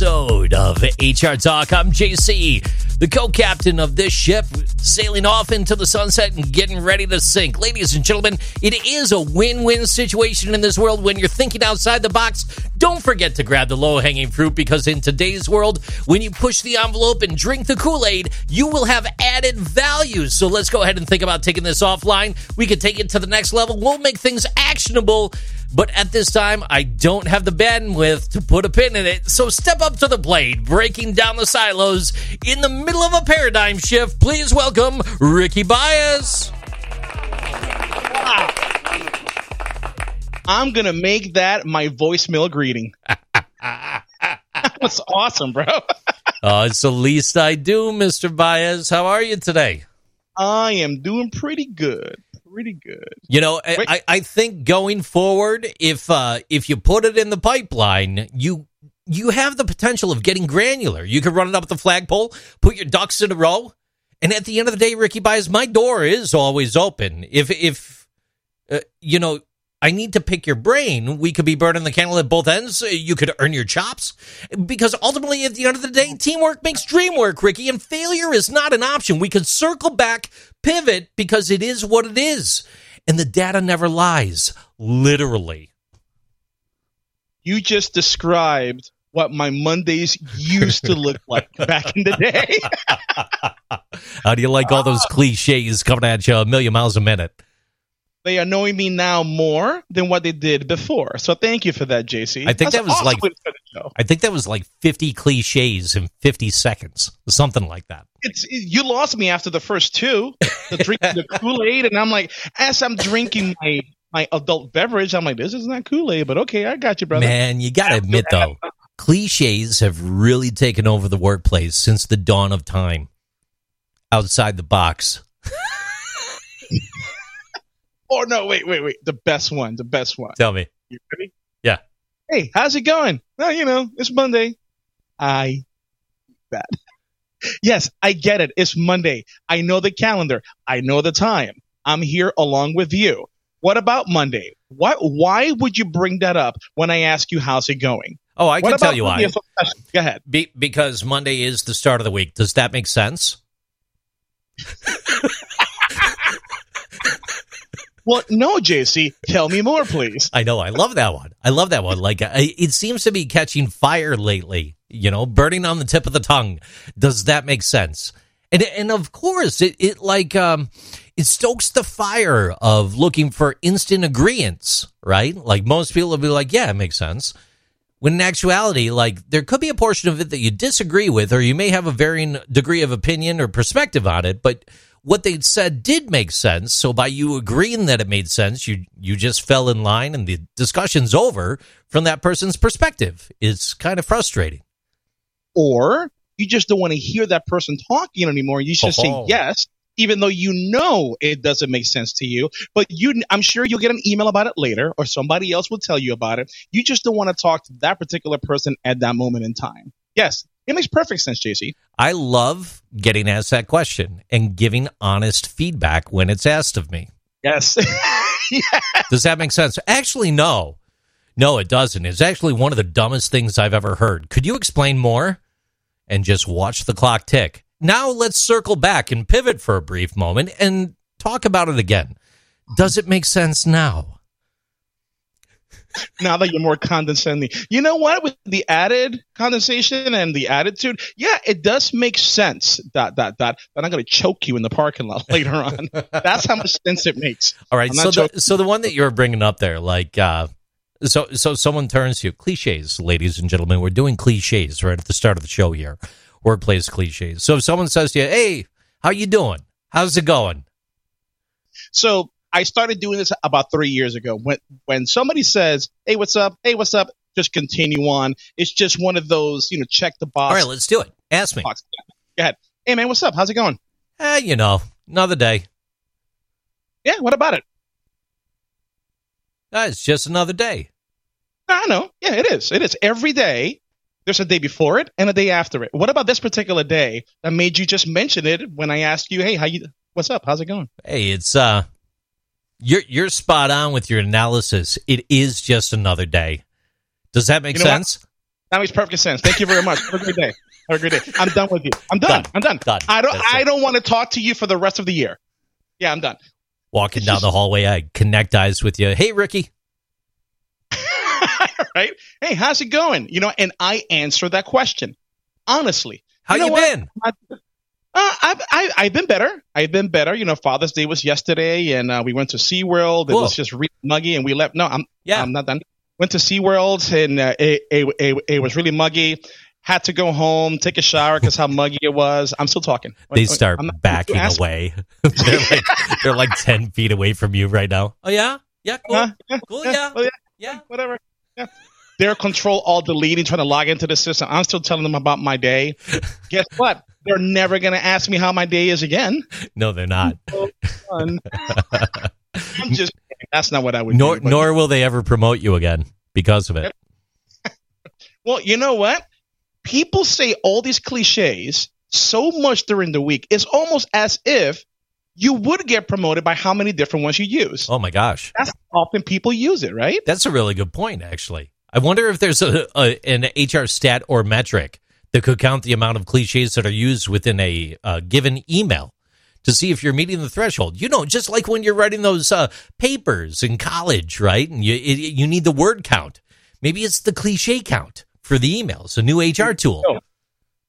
episode of HR Talk. I'm JC, the co captain of this ship, sailing off into the sunset and getting ready to sink. Ladies and gentlemen, it is a win win situation in this world when you're thinking outside the box. Don't forget to grab the low hanging fruit because in today's world, when you push the envelope and drink the Kool Aid, you will have added value. So let's go ahead and think about taking this offline. We could take it to the next level. We'll make things actionable. But at this time, I don't have the bandwidth to put a pin in it. So step up to the plate, breaking down the silos in the middle of a paradigm shift. Please welcome Ricky Baez. I'm gonna make that my voicemail greeting. That's awesome, bro. uh, it's the least I do, Mr. Baez. How are you today? I am doing pretty good pretty good. You know, I, I think going forward, if uh, if you put it in the pipeline, you you have the potential of getting granular. You can run it up the flagpole, put your ducks in a row, and at the end of the day, Ricky Baez my door is always open. If if uh, you know. I need to pick your brain. We could be burning the candle at both ends. You could earn your chops. Because ultimately, at the end of the day, teamwork makes dream work, Ricky, and failure is not an option. We could circle back pivot because it is what it is. And the data never lies, literally. You just described what my Mondays used to look like back in the day. How do you like all those cliches coming at you a million miles a minute? They annoy me now more than what they did before. So thank you for that, JC. I think That's that was awesome like I think that was like 50 cliches in 50 seconds, something like that. It's you lost me after the first two, the drink the Kool Aid, and I'm like, as I'm drinking my my adult beverage, I'm like, this is not Kool Aid, but okay, I got you, brother. Man, you got to admit though, cliches have really taken over the workplace since the dawn of time. Outside the box. oh no! Wait, wait, wait! The best one, the best one. Tell me. You ready? Yeah. Hey, how's it going? Well, you know, it's Monday. I that. yes, I get it. It's Monday. I know the calendar. I know the time. I'm here along with you. What about Monday? What? Why would you bring that up when I ask you how's it going? Oh, I can tell you why. Go ahead. Be- because Monday is the start of the week. Does that make sense? Well, no, JC, tell me more, please. I know. I love that one. I love that one. Like, it seems to be catching fire lately, you know, burning on the tip of the tongue. Does that make sense? And, and of course, it, it like, um, it stokes the fire of looking for instant agreements, right? Like most people will be like, yeah, it makes sense. When in actuality, like there could be a portion of it that you disagree with, or you may have a varying degree of opinion or perspective on it, but what they'd said did make sense. So by you agreeing that it made sense, you you just fell in line and the discussion's over from that person's perspective. It's kind of frustrating. Or you just don't want to hear that person talking anymore. You just oh. say yes, even though you know it doesn't make sense to you. But you I'm sure you'll get an email about it later or somebody else will tell you about it. You just don't want to talk to that particular person at that moment in time. Yes, it makes perfect sense, JC. I love getting asked that question and giving honest feedback when it's asked of me. Yes. yes. Does that make sense? Actually, no. No, it doesn't. It's actually one of the dumbest things I've ever heard. Could you explain more? And just watch the clock tick. Now let's circle back and pivot for a brief moment and talk about it again. Does it make sense now? Now that you're more condescending. You know what? With the added condensation and the attitude, yeah, it does make sense. Dot dot dot. But I'm going to choke you in the parking lot later on. That's how much sense it makes. All right. So the, so the one that you're bringing up there, like, uh, so so someone turns to you, cliches, ladies and gentlemen. We're doing cliches right at the start of the show here. Workplace cliches. So if someone says to you, "Hey, how you doing? How's it going?" So I started doing this about three years ago. When when somebody says, "Hey, what's up? Hey, what's up?" Just continue on. It's just one of those, you know, check the box. All right, let's do it. Ask me. Box. Go ahead. Hey, man, what's up? How's it going? Eh, you know, another day. Yeah. What about it? Uh, it's just another day. I know. Yeah, it is. It is. Every day, there's a day before it and a day after it. What about this particular day that made you just mention it when I asked you, "Hey, how you? What's up? How's it going?" Hey, it's uh, you're you're spot on with your analysis. It is just another day. Does that make You know what? sense? That makes perfect sense. Thank you very much. Have a great day. Have a great day. I'm done with you. I'm done. Done. I'm done. Done. I don't. That's I it. don't want to talk to you for the rest of the year. Yeah, I'm done. Walking down the hallway, I connect eyes with you. Hey, Ricky. right? Hey, how's it going? You know, and I answer that question honestly. How You know you, what? Been? Uh, I've, I, I've been better. I've been better. You know, Father's Day was yesterday, and uh, we went to SeaWorld. It Cool. was just really muggy, and we left. No, I'm, Yeah. I'm not done. Went to SeaWorld, and uh, it, it, it, it was really muggy. Had to go home, take a shower because how muggy it was. I'm still talking. They start I'm not- backing away. they're like they're like ten feet away from you right now. Oh yeah, yeah, cool, Huh? Yeah, cool, yeah, yeah, well, yeah, yeah. whatever. Yeah. They're control all deleting, trying to log into the system. I'm still telling them about my day. Guess what? They're never going to ask me how my day is again. No, they're not. I'm just. That's not what I would Nor do. nor will they ever promote you again because of it. Well, you know what? People say all these cliches so much during the week. It's almost as if you would get promoted by how many different ones you use. Oh my gosh, That's often people use it, right? that's a really good point. Actually, I wonder if there's a, a an HR stat or metric that could count the amount of cliches that are used within a uh, given email to see if you're meeting the threshold. You know, just like when you're writing those uh, papers in college, right? And you it, you need the word count. Maybe it's the cliche count for the emails, a new HR tool.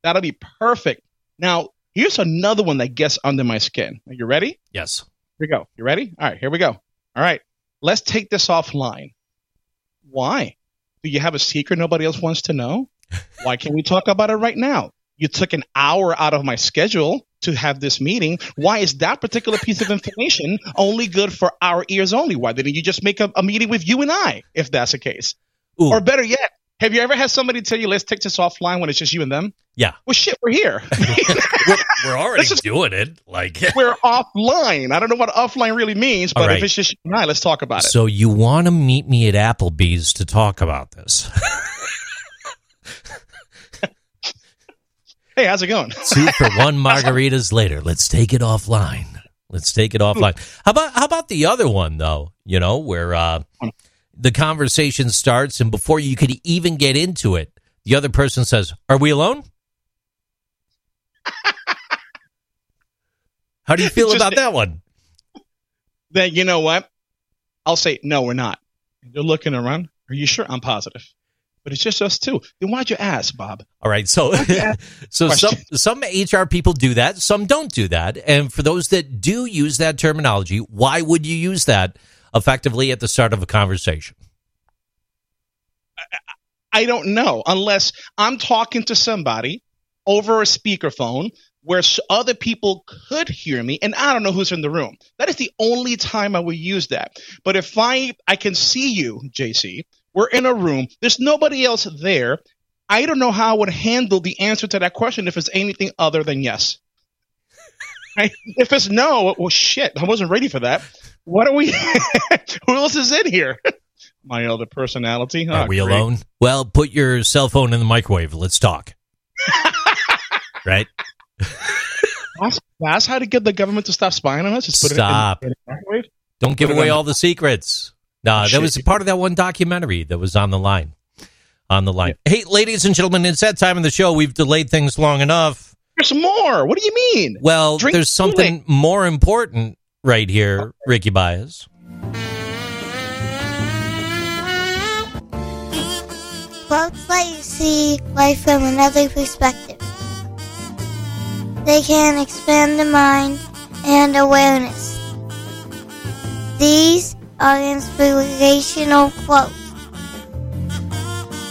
That'll be perfect. Now, here's another one that gets under my skin. Are you ready? Yes. Here we go. You ready? All right, here we go. All right, let's take this offline. Why? Do you have a secret nobody else wants to know? Why can't we talk about it right now? You took an hour out of my schedule to have this meeting. Why is that particular piece of information only good for our ears only? Why didn't you just make a, a meeting with you and I, if that's the case? Ooh. Or better yet, have you ever had somebody tell you, let's take this offline when it's just you and them? Yeah. Well, shit, we're here. we're, we're already is- doing it. Like, we're offline. I don't know what offline really means, but right. if it's just you and I, let's talk about it. so you want to meet me at Applebee's to talk about this? Hey, how's it going? Two for one margaritas later. Let's take it offline. Let's take it offline. How about how about the other one though? You know, where uh, the conversation starts and before you could even get into it, the other person says, "Are we alone?" How do you feel Just- about that one? Then you know what? I'll say no, we're not. They're looking around. Are you sure? I'm positive. But it's just us two. Then why'd you ask, Bob? All right, so so some some HR people do that, some don't do that, and for those that do use that terminology, why would you use that effectively at the start of a conversation? I don't know unless I'm talking to somebody over a speakerphone where other people could hear me and I don't know who's in the room. That is the only time I would use that. But if I I can see you, JC, we're in a room, there's nobody else there. I don't know how I would handle the answer to that question if it's anything other than yes. Right? If it's no, well shit, I wasn't ready for that. What are we who else is in here? My other personality. Are Oh, we great. alone? Well, put your cell phone in the microwave. Let's talk. right? That's, that's how to get the government to stop spying on us. Just put Stop. it in, microwave. Don't give away all the secrets. Nah, oh, that shit. was part of that one documentary that was on the line. On the line. Hey, ladies and gentlemen, it's that time of the show. We've delayed things long enough. There's more. What do you mean? Well, Drink there's something more important right here, Ricky Baez. Quotes let you see life from another perspective. They can expand the mind and awareness. These are inspirational quotes.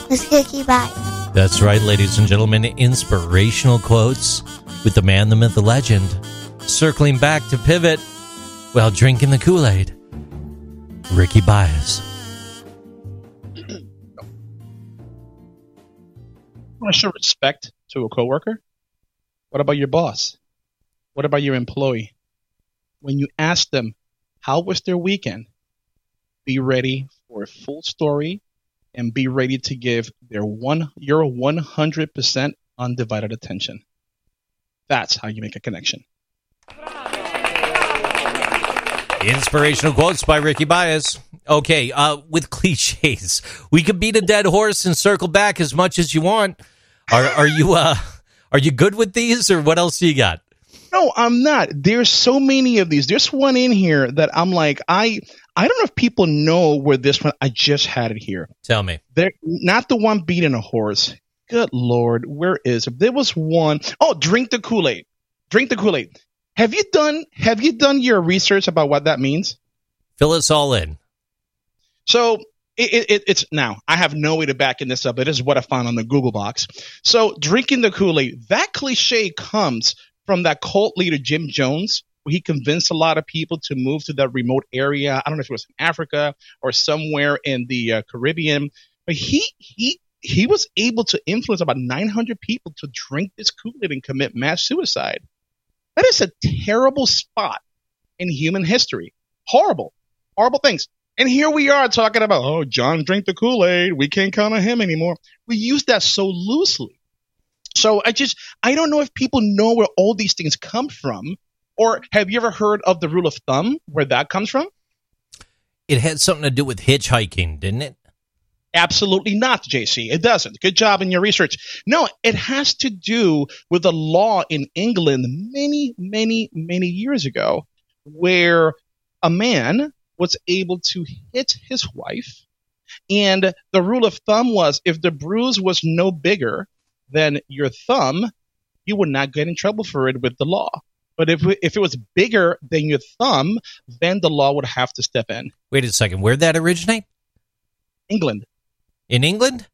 With Cookie Bye. That's right, ladies and gentlemen. Inspirational quotes with the man, the myth, the legend. Circling back to pivot while drinking the Kool Aid. Ricky Baez. to show respect to a coworker? What about your boss? What about your employee? When you ask them, how was their weekend? Be ready for a full story and be ready to give their one your 100% undivided attention. That's how you make a connection. Inspirational quotes by Ricky Baez. Okay, uh, with cliches, we could beat a dead horse and circle back as much as you want. Are are you uh are you good with these, or what else do you got? No, I'm not. There's so many of these. There's one in here that I'm like, I I don't know if people know where this one. I just had it here. Tell me. They're not the one beating a horse. Good lord, where is it? There was one. Oh, drink the Kool Aid. Drink the Kool Aid. Have you done Have you done your research about what that means? Fill us all in. So it, it, it's now I have no way to back in this up. It is what I found on the Google box. So drinking the Kool Aid. That cliche comes from that cult leader Jim Jones, where he convinced a lot of people to move to that remote area. I don't know if it was in Africa or somewhere in the uh, Caribbean, but he he he was able to influence about 900 people to drink this Kool-Aid and commit mass suicide. That is a terrible spot in human history. Horrible, horrible things. And here we are talking about, oh, John drank the Kool-Aid. We can't count on him anymore. We use that so loosely. So I just, I don't know if people know where all these things come from. Or have you ever heard of the rule of thumb, where that comes from? It had something to do with hitchhiking, didn't it? Absolutely not, JC. It doesn't. Good job in your research. No, it has to do with a law in England many, many, many years ago where a man was able to hit his wife. And the rule of thumb was if the bruise was no bigger than your thumb, you would not get in trouble for it with the law. But if, if it was bigger than your thumb, then the law would have to step in. Wait a second. Where'd that originate? England. In England?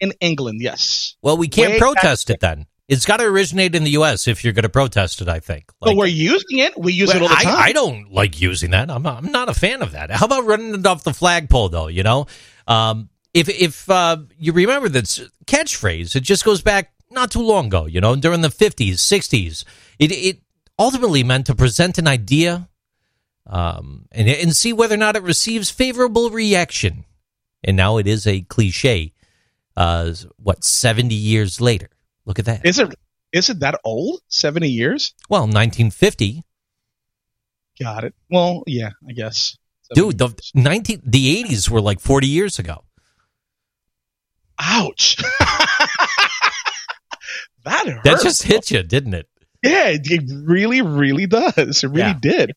In England, yes. Well, we can't Way protest it then. It's got to originate in the U.S. if you're going to protest it. I think. Like, but we're using it. We use well, it all the time. I, I, don't like using that. I'm not, I'm not a fan of that. How about running it off the flagpole, though? You know, um, if if uh, you remember this catchphrase, it just goes back not too long ago. You know, during the 50s, 60s, it it ultimately meant to present an idea um, and and see whether or not it receives favorable reaction and now it is a cliche. Uh, what seventy years later? Look at that. Is it is it that old? Seventy years? Well, nineteen fifty. Got it. Well, yeah, I guess. Dude, the nineteen the eighties were like forty years ago. Ouch. that hurt. That just hit you, didn't it? Yeah, it really, really does. It really yeah. did.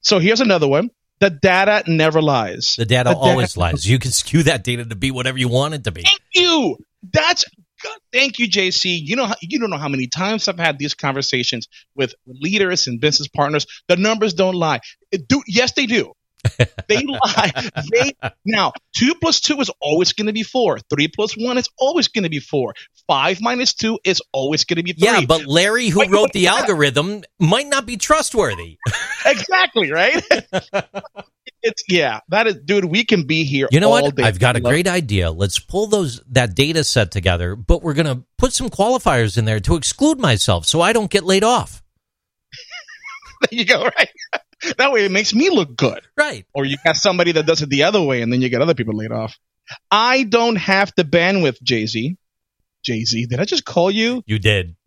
So here's another one. The data never lies. The data the always data- lies. You can skew that data to be whatever you want it to be. Thank you. That's good. Thank you, JC. You know, you don't know how many times I've had these conversations with leaders and business partners. The numbers don't lie. Do, yes, they do. they lie. They now two plus two is always going to be four. Three plus one is always going to be four. Five minus two is always going to be three. Yeah, but Larry, who wait, wrote the algorithm, might not be trustworthy. exactly right. it's yeah. That is, dude. We can be here. You know what? I've got a great idea. Let's pull those that data set together, but we're going to put some qualifiers in there to exclude myself, so I don't get laid off. there you go. Right. that way it makes me look good. Right. Or you got somebody that does it the other way and then you get other people laid off. I don't have the bandwidth, Jay Z. Jay Z, did I just call you? You did.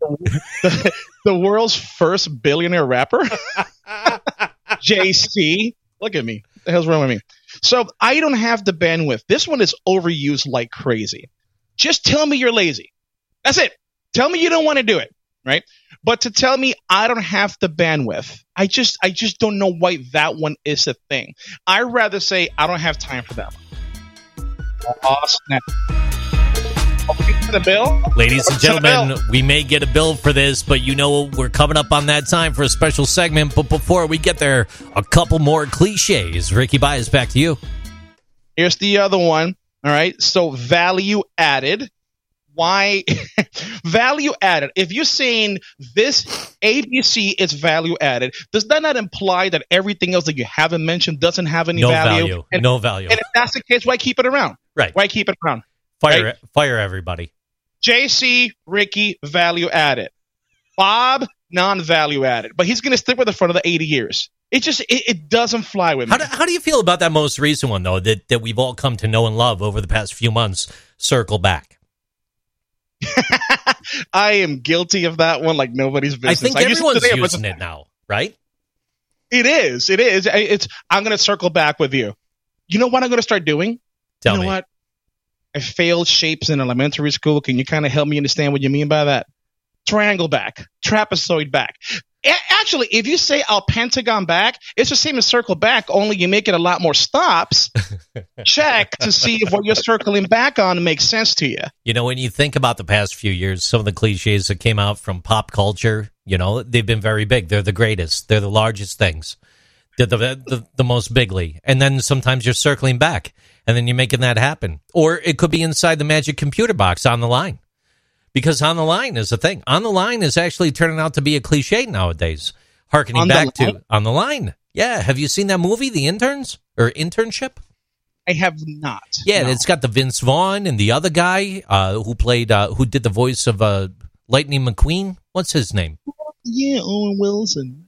The, the world's first billionaire rapper? JC. Look at me. What the hell's wrong with me? So I don't have the bandwidth. This one is overused like crazy. Just tell me you're lazy. That's it. Tell me you don't want to do it right? But to tell me I don't have the bandwidth, I just I just don't know why that one is a thing. I rather say I don't have time for that. Oh, snap. The bill? Ladies and gentlemen, we may get a bill for this, but you know we're coming up on that time for a special segment. But before we get there, a couple more cliches. Ricky Baez, back to you. Here's the other one. All right. So value added why value added if you're saying this abc is value added does that not imply that everything else that you haven't mentioned doesn't have any no value, value. And, no value and if that's the case why keep it around right why keep it around fire right? fire everybody jc ricky value added bob non-value added but he's going to stick with it for another 80 years it just it, it doesn't fly with me. How do, how do you feel about that most recent one though that that we've all come to know and love over the past few months? Circle back. I am guilty of that one like nobody's business. I think I everyone's using it now, right? It is. It is. It's. I'm going to circle back with you. You know what I'm going to start doing? Tell you know me. what? I failed shapes in elementary school. Can you kind of help me understand what you mean by that? Triangle back, trapezoid back. Actually, if you say I'll pentagon back, it's the same as circle back, only you make it a lot more stops. Check to see if what you're circling back on makes sense to you. You know, when you think about the past few years, some of the cliches that came out from pop culture, you know, they've been very big. They're the greatest. They're the largest things. They're the the, the most bigly. And then sometimes you're circling back, and then you're making that happen. Or it could be inside the magic computer box on the line, because on the line is a thing. On the line is actually turning out to be a cliche nowadays. Harkening back to on the line. Yeah, have you seen that movie, The Interns or Internship? I have not. Yeah, No. it's got the Vince Vaughn and the other guy uh, who played, uh, who did the voice of uh, Lightning McQueen. What's his name? yeah, Owen Wilson.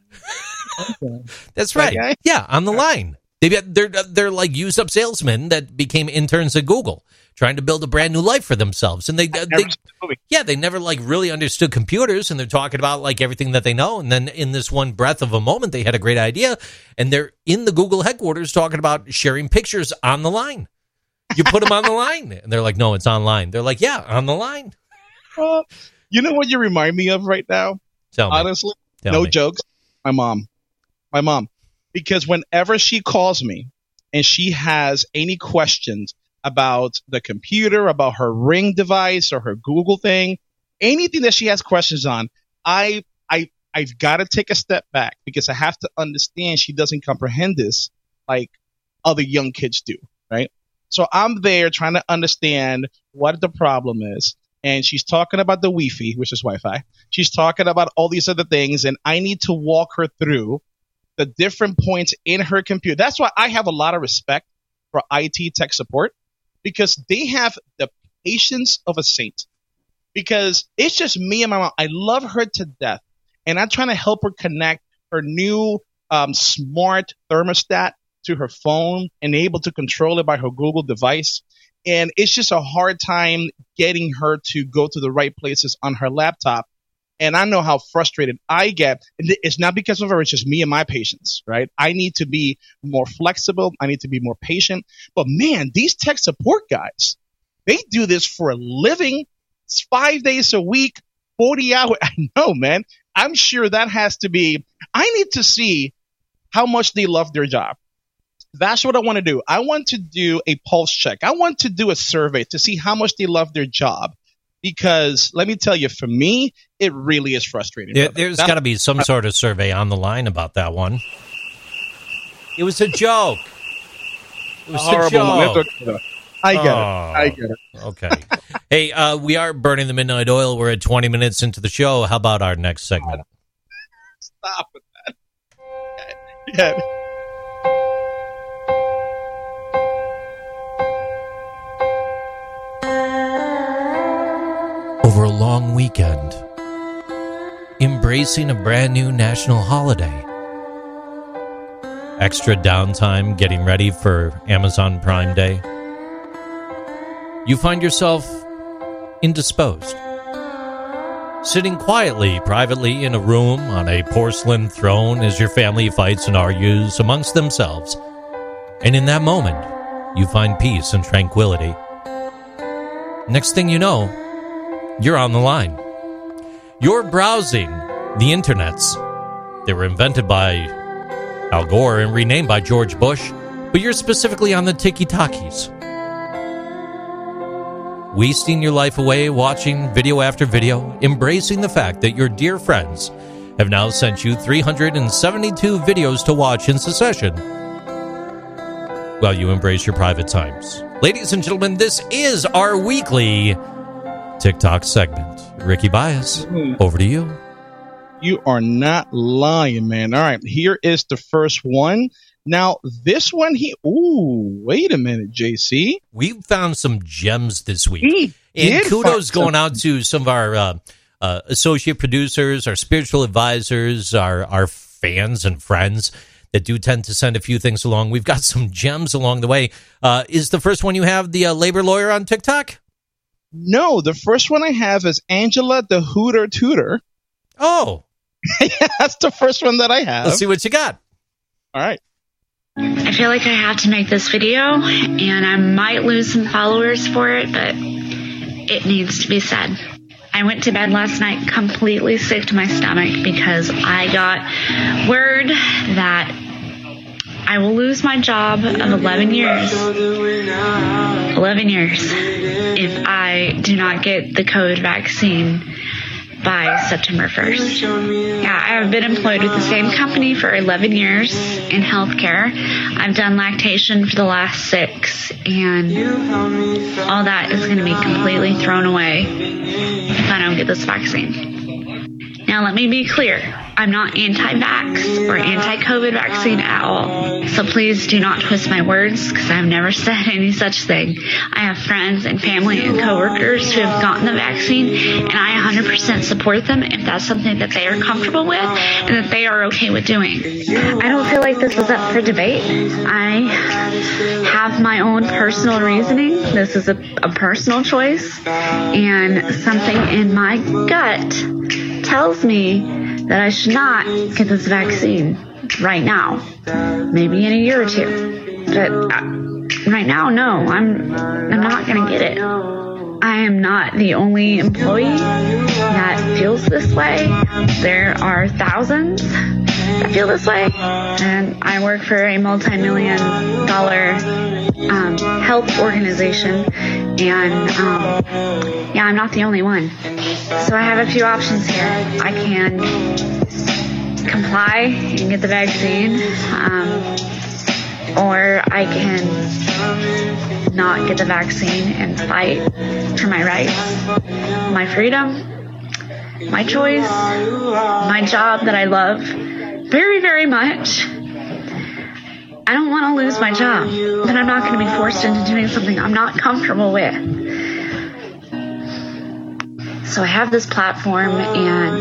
Okay. That's right. guy? Yeah, on the line. They they're they're like used up salesmen that became interns at Google, trying to build a brand new life for themselves, and they they Never the yeah they never like really understood computers, and they're talking about like everything that they know, and then in this one breath of a moment, they had a great idea, and they're in the Google headquarters talking about sharing pictures on the line. You put them on the line, and they're like, no, it's online. They're like, yeah, on the line. Uh, you know what you remind me of right now? Tell me. Honestly, Tell no me. jokes. My mom. My mom. Because whenever she calls me and she has any questions about the computer, about her ring device or her Google thing, anything that she has questions on, I I I've got to take a step back because I have to understand she doesn't comprehend this like other young kids do, right? So I'm there trying to understand what the problem is. And she's talking about the Wi-Fi, which is Wi-Fi. She's talking about all these other things, and I need to walk her through the different points in her computer. That's why I have a lot of respect for IT tech support because they have the patience of a saint. Because it's just me and my mom. I love her to death, and I'm trying to help her connect her new um, smart thermostat to her phone and able to control it by her Google device. And it's just a hard time getting her to go to the right places on her laptop. And I know how frustrated I get. It's not because of her, it's just me and my patience, right? I need to be more flexible. I need to be more patient. But man, these tech support guys, they do this for a living. It's five days a week, 40 hours. I know, man. I'm sure that has to be, I need to see how much they love their job. That's what I want to do. I want to do a pulse check. I want to do a survey to see how much they love their job. Because let me tell you, for me, it really is frustrating. There, brother. there's That- got to be some sort of survey on the line about that one. It was a joke. It was a horrible. joke. I get it. Oh. I get it. Okay. hey, uh, we are burning the midnight oil. We're at 20 minutes into the show. How about our next segment? Stop with that. Yeah. Over a long weekend, embracing a brand new national holiday, extra downtime getting ready for Amazon Prime Day, you find yourself indisposed. Sitting quietly, privately in a room on a porcelain throne as your family fights and argues amongst themselves. And in that moment, you find peace and tranquility. Next thing you know, you're on the line. You're browsing the internets. They were invented by Al Gore and renamed by George Bush, but you're specifically on the tiki. Wasting your life away watching video after video, embracing the fact that your dear friends have now sent you 372 videos to watch in succession while you embrace your private times. Ladies and gentlemen, this is our weekly TikTok segment. Ricky Baez, over to you. You are not lying, man. All right, here is the first one. Now, this one, he. Ooh, wait a minute, JC. We found some gems this week. He And kudos going out to some of our uh, uh, associate producers, our spiritual advisors, our, our fans and friends that do tend to send a few things along. We've got some gems along the way. Uh, is the first one you have the uh, labor lawyer on TikTok? No, the first one I have is Angela the Hooter Tutor. Oh, yeah, That's the first one that I have. let's see what you got. All right. I feel like I have to make this video, and I might lose some followers for it, but it needs to be said. I went to bed last night completely sick to my stomach because I got word that I will lose my job of 11 years. 11 years if I do not get the COVID vaccine by September 1st. Yeah, I have been employed with the same company for 11 years in healthcare. I've done lactation for the last six, and all that is going to be completely thrown away if I don't get this vaccine. Now, let me be clear. I'm not anti vax or anti COVID vaccine at all. So please do not twist my words because I've never said any such thing. I have friends and family and coworkers who have gotten the vaccine and I 100% support them if that's something that they are comfortable with and that they are okay with doing. I don't feel like this is up for debate. I have my own personal reasoning. This is a, a personal choice and something in my gut tells me that I should not get this vaccine right now. Maybe in a year or two. But uh, right now, no, I'm I'm not going to get it. I am not the only employee that feels this way. There are thousands that feel this way. And I work for a multi-million dollar um, health organization. And um, yeah, I'm not the only one. So I have a few options here. I can comply and get the vaccine, um, or I can not get the vaccine and fight for my rights, my freedom, my choice, my job that I love very, very much. I don't want to lose my job, but I'm not going to be forced into doing something I'm not comfortable with. So I have this platform, and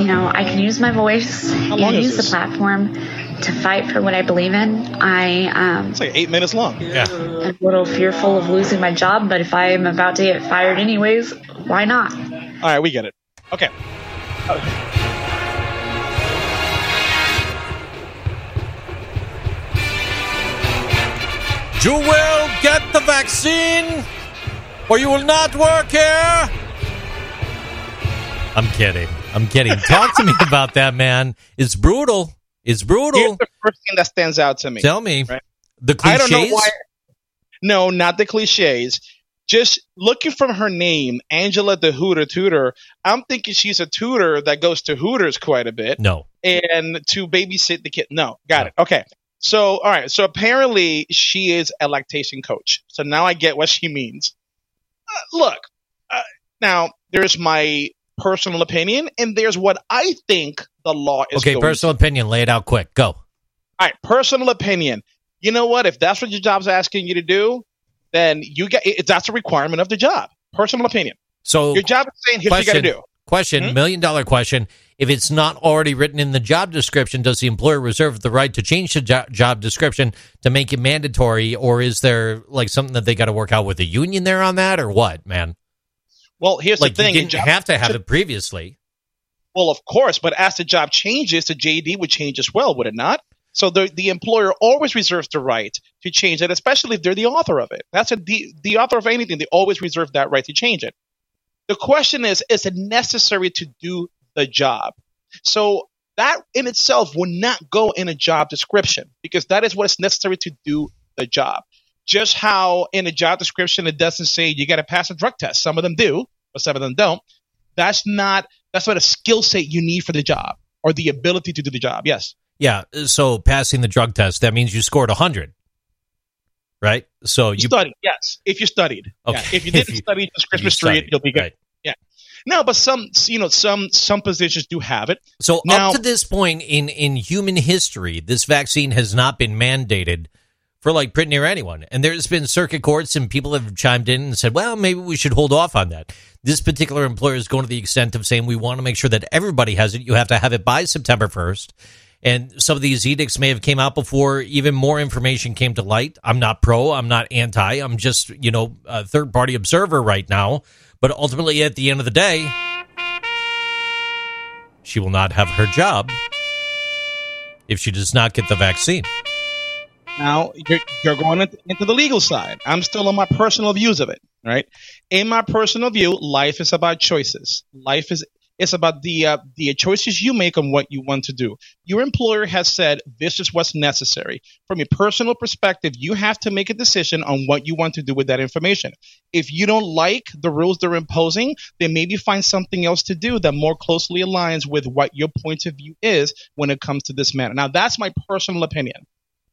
you know I can use my voice and use the platform to fight for what I believe in. I um, it's like eight minutes long. Yeah, I'm a little fearful of losing my job, but if I am about to get fired anyways, why not? All right, we get it. Okay. You will get the vaccine, or you will not work here. I'm kidding. I'm kidding. Talk to me about that, man. It's brutal. It's brutal. Here's the first thing that stands out to me. Tell me Right. the cliches. I don't know why. No, not the cliches. Just looking from her name, Angela the Hooter Tutor, I'm thinking she's a tutor that goes to Hooters quite a bit No. and to babysit the kid. No, got it. Okay. So, all right. So apparently she is a lactation coach. So now I get what she means. Uh, look, uh, now there's my personal opinion and there's what I think the law is Okay, personal opinion. Lay it out quick. Go. all right, personal opinion. You know what? If that's what your job's asking you to do, then you get it, that's a requirement of the job. Personal opinion. So, Your job is saying here's what you got to do. question, Hmm? million dollar question. If it's not already written in the job description, does the employer reserve the right to change the jo- job description to make it mandatory, or is there like something that they got to work out with the union there on that, or what, man? Well, here's Like the thing. you didn't job- have to have it previously. Well, of course, but as the job changes, the JD would change as well, would it not? So the the employer always reserves the right to change it, especially if they're the author of it. That's a the, the author of anything. They always reserve that right to change it. The question is, is it necessary to do the job? So that in itself would not go in a job description because that is what is necessary to do the job. Just how in a job description it doesn't say you got to pass a drug test. Some of them do, but some of them don't. That's not that's not a skill set you need for the job or the ability to do the job. Yes. Yeah. So passing the drug test that means you scored hundred, right? So You you studied, yes. If you studied, Okay. yeah. If you didn't you- study just Christmas you tree, studied, you'll be good. right. No, but some, you know, some some positions do have it. So Now- up to this point in in human history, this vaccine has not been mandated for like pretty near anyone. And there's been circuit courts and people have chimed in and said, well, maybe we should hold off on that. This particular employer is going to the extent of saying we want to make sure that everybody has it. You have to have it by September 1st. And some of these edicts may have came out before even more information came to light. I'm not pro. I'm not anti. I'm just, you know, a third party observer right now. But ultimately, at the end of the day, she will not have her job if she does not get the vaccine. Now you're, you're going into, into the legal side. I'm still on my personal views of it, right? In my personal view, life is about choices. Life is it's about the uh, the choices you make on what you want to do. Your employer has said this is what's necessary. From a personal perspective, you have to make a decision on what you want to do with that information. If you don't like the rules they're imposing, then maybe find something else to do that more closely aligns with what your point of view is when it comes to this matter. Now, that's my personal opinion,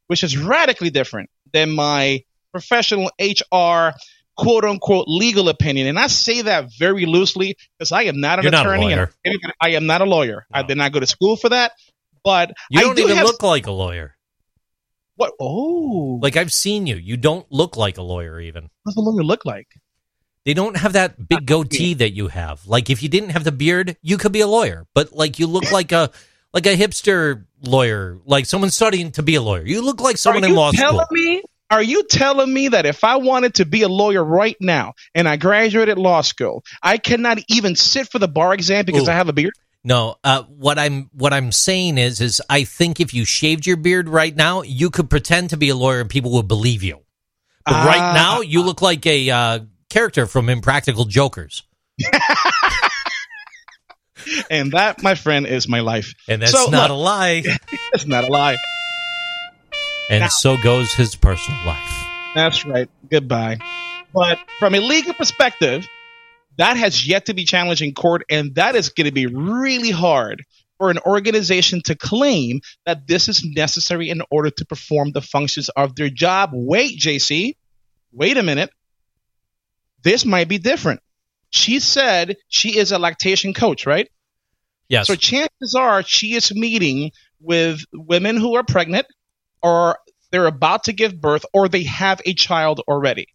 which is radically different than my professional HR quote unquote legal opinion. And I say that very loosely because I am not an You're not attorney. and I am not a lawyer. I did not go to school for that. But You don't do even have look like a lawyer. what? Oh, Like I've seen you. You don't look like a lawyer even. what does a lawyer look like? They don't have that big goatee that you have. Like if you didn't have the beard, you could be a lawyer. But like you look like a like a hipster lawyer, like someone studying to be a lawyer. You look like someone are in you law telling school. me? Are you telling me that if I wanted to be a lawyer right now and I graduated law school, I cannot even sit for the bar exam because Ooh. I have a beard? No, uh, what I'm what I'm saying is is I think if you shaved your beard right now, you could pretend to be a lawyer and people would believe you. But Ah. right now, you look like a uh, character from Impractical Jokers, And that, my friend, is my life. and that's So, not look, a lie. It's not a lie. And Now- so goes his personal life. That's right. Goodbye. But from a legal perspective, that has yet to be challenged in court, and that is going to be really hard for an organization to claim that this is necessary in order to perform the functions of their job. Wait, JC. Wait a minute. This might be different. She said she is a lactation coach, right? Yes. So chances are she is meeting with women who are pregnant or they're about to give birth or they have a child already.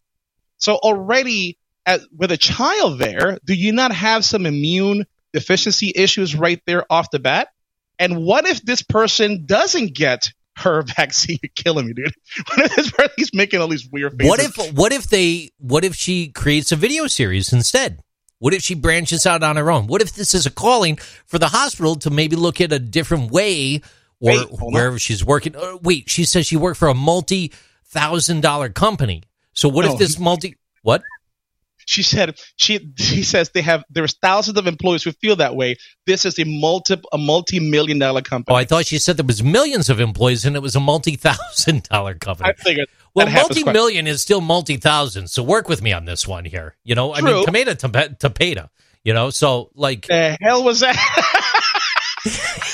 So already at, with a child there, do you not have some immune deficiency issues right there off the bat? And what if this person doesn't get her vaccine? You're killing me, dude. What if this person is making all these weird faces? What if what if they what if she creates a video series instead? What if she branches out on her own? What if this is a calling for the hospital to maybe look at a different way or Wait, wherever she's working? Uh, wait, she says she worked for a multi thousand dollar company. So what No. if this multi what? she said she she says they have there's thousands of employees who feel that way. This is a multi a multi million dollar company. Oh. I thought she said there was millions of employees and it was a multi thousand dollar company. I figured. Well, multi million is still multi thousand, so work with me on this one here. You know, I mean, True. tomato to tomato. You know, so like The hell was that?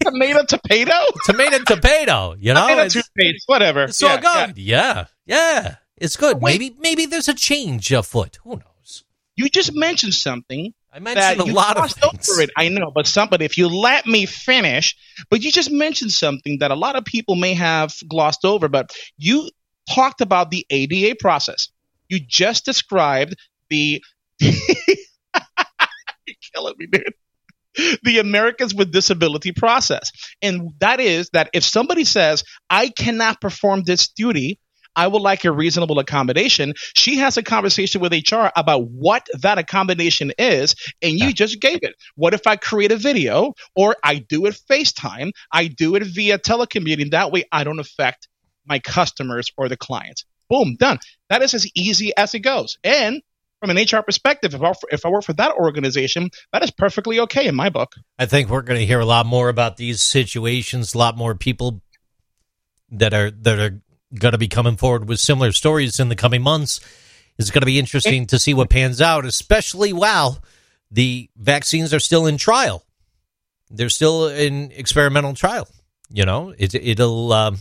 Tomato, tomato, tomato tomato. You know, tomato toothpaste, whatever. it's all Yeah, good. Yeah. yeah, it's good. Wait. Maybe maybe there's a change afoot. Who knows? You just mentioned something I mentioned a lot of things. over it. I know, but somebody, if you let me finish, but you just mentioned something that a lot of people may have glossed over. But you talked about the ADA process. You just described the. You're killing me, dude. The Americans with Disability process. And that is that if somebody says, I cannot perform this duty, I would like a reasonable accommodation. She has a conversation with HR about what that accommodation is, and you just gave it. What if I create a video or I do it FaceTime? I do it via telecommuting. That way I don't affect my customers or the clients. Boom, done. That is as easy as it goes. And from an HR perspective, if I, if I work for that organization, that is perfectly okay in my book. I think we're going to hear a lot more about these situations. A lot more people that are that are going to be coming forward with similar stories in the coming months. It's going to be interesting to see what pans out, especially while the vaccines are still in trial. They're still in experimental trial. You know, it, it'll. Um,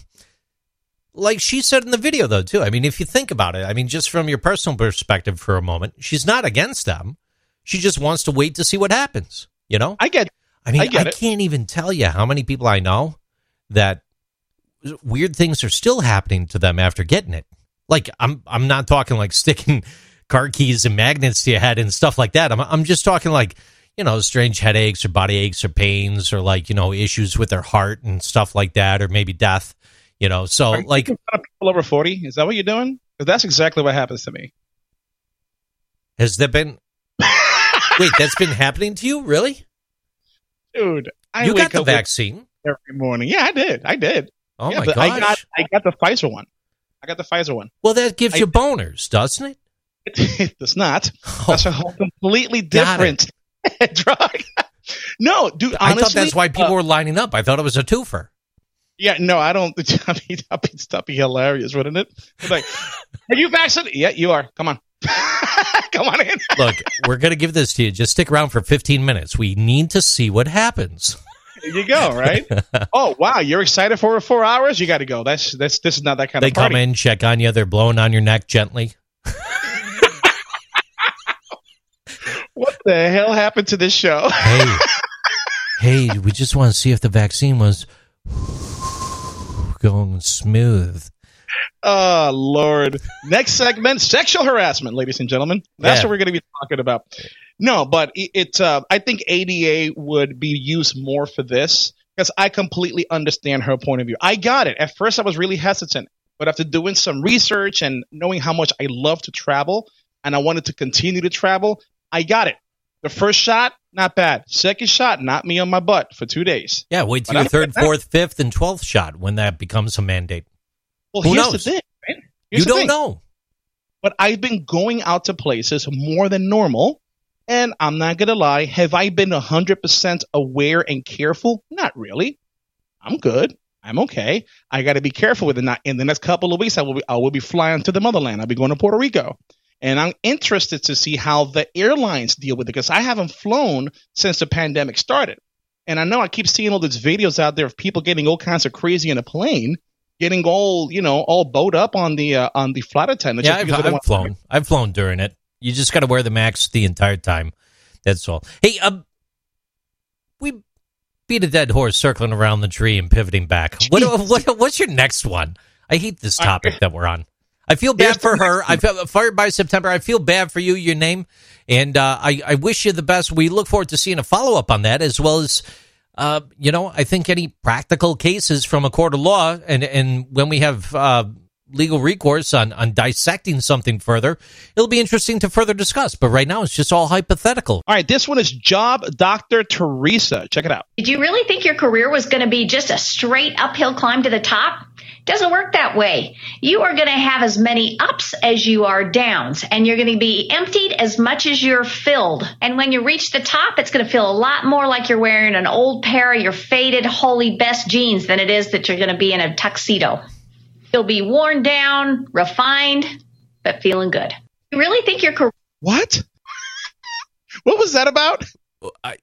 like she said in the video, though, too. I mean, if you think about it, I mean, just from your personal perspective for a moment, she's not against them. She just wants to wait to see what happens. You know, I get I mean, I I, can't even tell you how many people I know that weird things are still happening to them after getting it. Like I'm I'm not talking like sticking car keys and magnets to your head and stuff like that. I'm I'm just talking like you know strange headaches or body aches or pains or like you know issues with their heart and stuff like that or maybe death. You know, so Are like people over 40? Is that what you're doing? Because that's exactly what happens to me. has that been? Wait, that's been happening to you, really? Dude, I you got the vaccine. every morning. Yeah, I did. I did. Oh Yeah, my gosh. I got I got the Pfizer one. I got the Pfizer one. well, that gives I- you boners, doesn't it? It does not. Oh, That's a whole completely different drug. no, dude. I thought that's why people uh, were lining up. I thought it was a twofer. Yeah, no, I don't. I mean, that'd be, that'd be hilarious, wouldn't it? It's like, are you vaccinated? Yeah, you are. Come on, come on in. Look, we're going to give this to you. Just stick around for 15 minutes. We need to see what happens. There you go. Right. oh wow, you're excited for four hours? You got to go. That's that's this is not that kind They of They come in, check on you. They're blowing on your neck gently. What the hell happened to this show? Hey, hey, we just want to see if the vaccine was going smooth. Oh Lord. Next segment: sexual harassment, ladies and gentlemen. That's Yeah. what we're going to be talking about. No, but it. uh, I think ADA would be used more for this because I completely understand her point of view. I got it. At first, I was really hesitant, but after doing some research and knowing how much I love to travel and I wanted to continue to travel, I got it. The first shot, not bad. Second shot, not me on my butt for two days. Yeah, wait till But your third, fourth, fifth, and twelfth shot when that becomes a mandate. Well, Who here's knows? the thing, right? You Here's the don't thing. know. but I've been going out to places more than normal. And I'm not going to lie, have I been 100% aware and careful? Not really. I'm good. I'm okay. I got to be careful with it. Not in the next couple of weeks, I will be, I will be flying to the motherland. I'll be going to Puerto Rico. And I'm interested to see how the airlines deal with it because I haven't flown since the pandemic started. And I know I keep seeing all these videos out there of people getting all kinds of crazy in a plane, getting all, you know, all bowed up on the uh, on the flight attendant. Yeah, I've, because they don't I've flown. I've flown during it. You just got to wear the mask the entire time. That's all. Hey, um, we beat a dead horse circling around the tree and pivoting back. What, what what's your next one? I hate this topic that we're on. I feel bad Here's for her. I feel fired by September. I feel bad for you, your name, and uh, I I wish you the best. We look forward to seeing a follow up on that as well as. Uh, you know, I think any practical cases from a court of law, and and when we have uh, legal recourse on on dissecting something further, it'll be interesting to further discuss. But right now, it's just all hypothetical. All right, this one is Job Dr. Teresa. Check it out. Did you really think your career was going to be just a straight uphill climb to the top? Doesn't work that way. You are going to have as many ups as you are downs, and you're going to be emptied as much as you're filled. And when you reach the top, it's going to feel a lot more like you're wearing an old pair of your faded, holy best jeans than it is that you're going to be in a tuxedo. You'll be worn down, refined, but feeling good. You really think your career What? what was that about? I,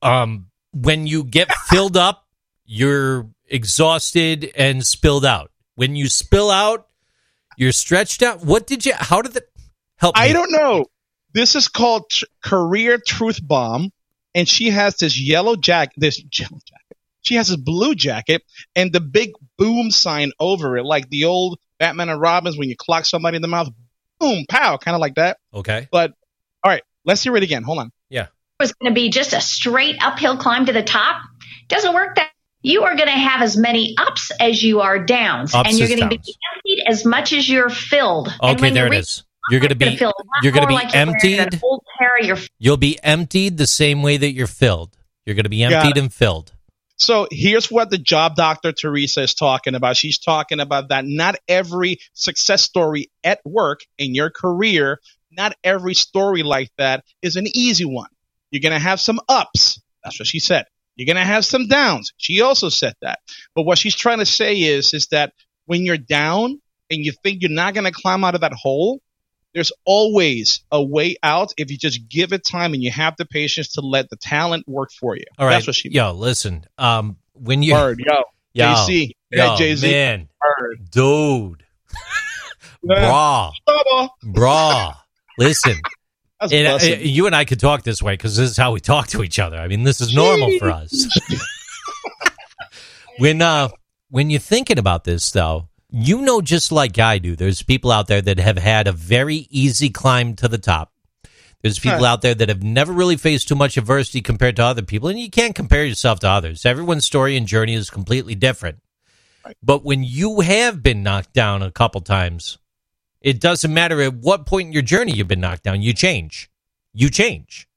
um, when you get filled up, you're exhausted and spilled out. When you spill out, you're stretched out. What did you? How did that help? I me? don't know. This is called tr- Career Truth Bomb, and she has this yellow jacket, this yellow jacket. She has this blue jacket and the big boom sign over it, like the old Batman and Robins when you clock somebody in the mouth, boom, pow, kind of like that. Okay. But all right, let's hear it again. Hold on. Yeah. was going to be just a straight uphill climb to the top doesn't work that you are going to have as many ups as you are downs Ups and you're going to be emptied as much as you're filled Okay, there you it reach is. You're going to be it's gonna feel a lot you're going to be like you're wearing an emptied. old pair of your You'll be emptied the same way that you're filled. You're going to be emptied and filled. So here's what the job doctor Teresa is talking about. She's talking about that not every success story at work in your career, not every story like that is an easy one. You're going to have some ups. That's what she said. You're going to have some downs. She also said that. But what she's trying to say is, is that when you're down and you think you're not going to climb out of that hole, there's always a way out if you just give it time and you have the patience to let the talent work for you. All right. That's what she Yo, listen. Um, when you Word, yo. yo, JC. yo, Yeah, Jay-Z. man, Word. dude, Yeah. brah, Bubba. Listen, And, uh, you and I could talk this way because this is how we talk to each other. I mean, this is normal for us. when uh, when you're thinking about this, though, you know, just like I do, there's people out there that have had a very easy climb to the top. There's people out there that have never really faced too much adversity compared to other people, and you can't compare yourself to others. Everyone's story and journey is completely different. But when you have been knocked down a couple times, it doesn't matter at what point in your journey you've been knocked down, you change. You change.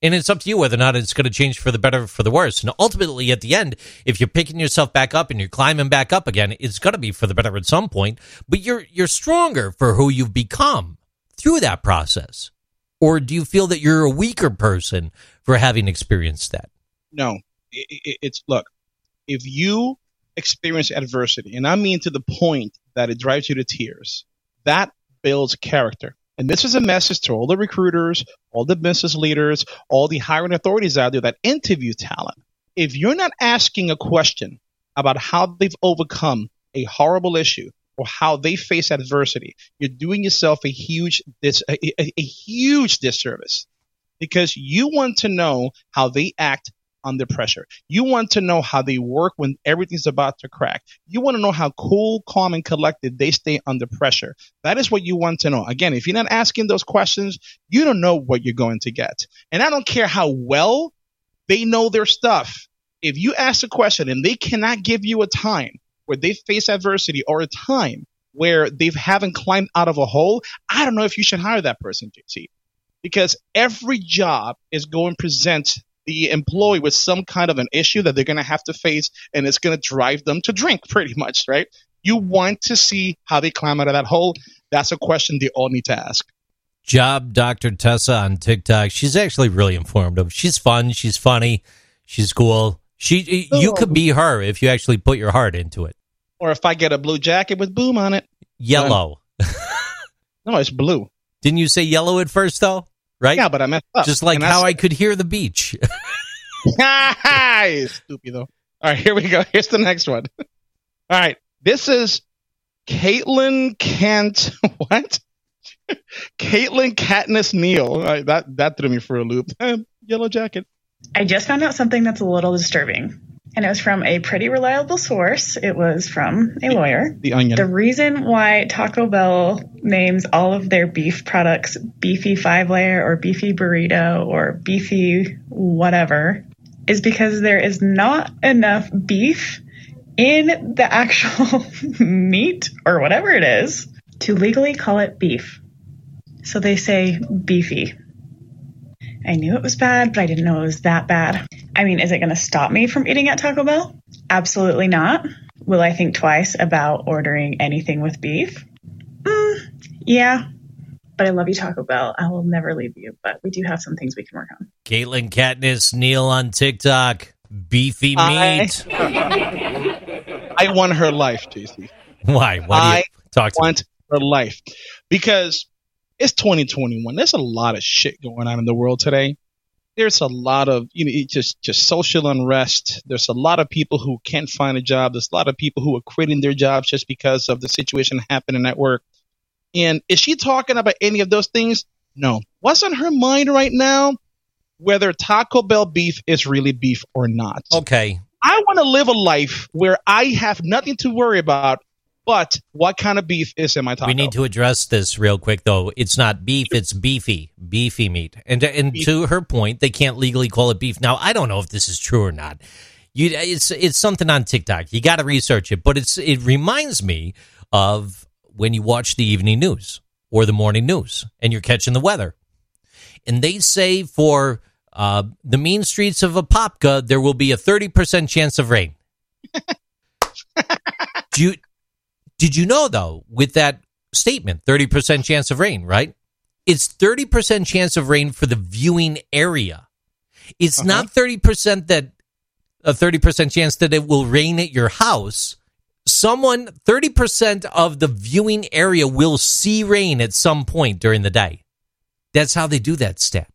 And it's up to you whether or not it's going to change for the better or for the worse. And ultimately, at the end, if you're picking yourself back up and you're climbing back up again, it's going to be for the better at some point. But you're you're stronger for who you've become through that process. Or do you feel that you're a weaker person for having experienced that? No, it, it, it's look. If you experience adversity, and I mean to the point that it drives you to tears, that builds character. And this is a message to all the recruiters, all the business leaders, all the hiring authorities out there that interview talent. If you're not asking a question about how they've overcome a horrible issue or how they face adversity, you're doing yourself a huge dis- a, a, a huge disservice because you want to know how they act under pressure. You want to know how they work when everything's about to crack. You want to know how cool, calm, and collected they stay under pressure. That is what you want to know. Again, if you're not asking those questions, you don't know what you're going to get. And I don't care how well they know their stuff. If you ask a question and they cannot give you a time where they face adversity or a time where they haven't climbed out of a hole, I don't know if you should hire that person, JC. Because every job is going to present the employee with some kind of an issue that they're going to have to face and it's going to drive them to drink pretty much, right? You want to see how they climb out of that hole. That's a question they all need to ask. Job Dr. Tessa on TikTok. She's actually really informative. She's fun. She's funny. She's cool. She, oh. you could be her if you actually put your heart into it. Or if I get a blue jacket with boom on it. Yellow. no, it's blue. Didn't you say yellow at first though? Right? Yeah, but I messed up. Just like And how that's- I could hear the beach. Stupid though. All right, here we go. Here's the next one. All right, this is Caitlin Kent. What? Caitlin Katniss Neal. All right, that that threw me for a loop. Yellow jacket. I just found out something that's a little disturbing. And it was from a pretty reliable source. It was from a lawyer. The onion. The reason why Taco Bell names all of their beef products beefy five layer or beefy burrito or beefy whatever is because there is not enough beef in the actual meat or whatever it is to legally call it beef. So they say beefy. I knew it was bad, but I didn't know it was that bad. I mean, is it going to stop me from eating at Taco Bell? Absolutely not. Will I think twice about ordering anything with beef? Mm, yeah. But I love you, Taco Bell. I will never leave you, but we do have some things we can work on. Caitlin Katniss Neal on TikTok. Beefy I- meat. I want her life, JC. Why? Why do you I talk to me? her life because it's 2021. There's a lot of shit going on in the world today. There's a lot of you know just just social unrest. There's a lot of people who can't find a job. There's a lot of people who are quitting their jobs just because of the situation happening at work. And is she talking about any of those things? No. What's on her mind right now? Whether Taco Bell beef is really beef or not. Okay. I want to live a life where I have nothing to worry about but what kind of beef is in my taco. We need to address this real quick, though. It's not beef; it's beefy, beefy meat. And and to her point, they can't legally call it beef. Now, I don't know if this is true or not. You, it's it's something on TikTok. You got to research it, but it's it reminds me of when you watch the evening news or the morning news, and you're catching the weather, and they say for uh, the mean streets of Apopka, there will be a thirty percent chance of rain. Do you did you know though with that statement 30% chance of rain right? It's 30% chance of rain for the viewing area. It's uh-huh. not 30% that a 30% chance that it will rain at your house. Someone 30% of the viewing area will see rain at some point during the day. That's how they do that stat.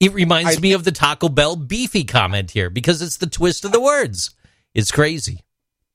It reminds I- me of the taco bell beefy comment here because it's the twist of the words. It's crazy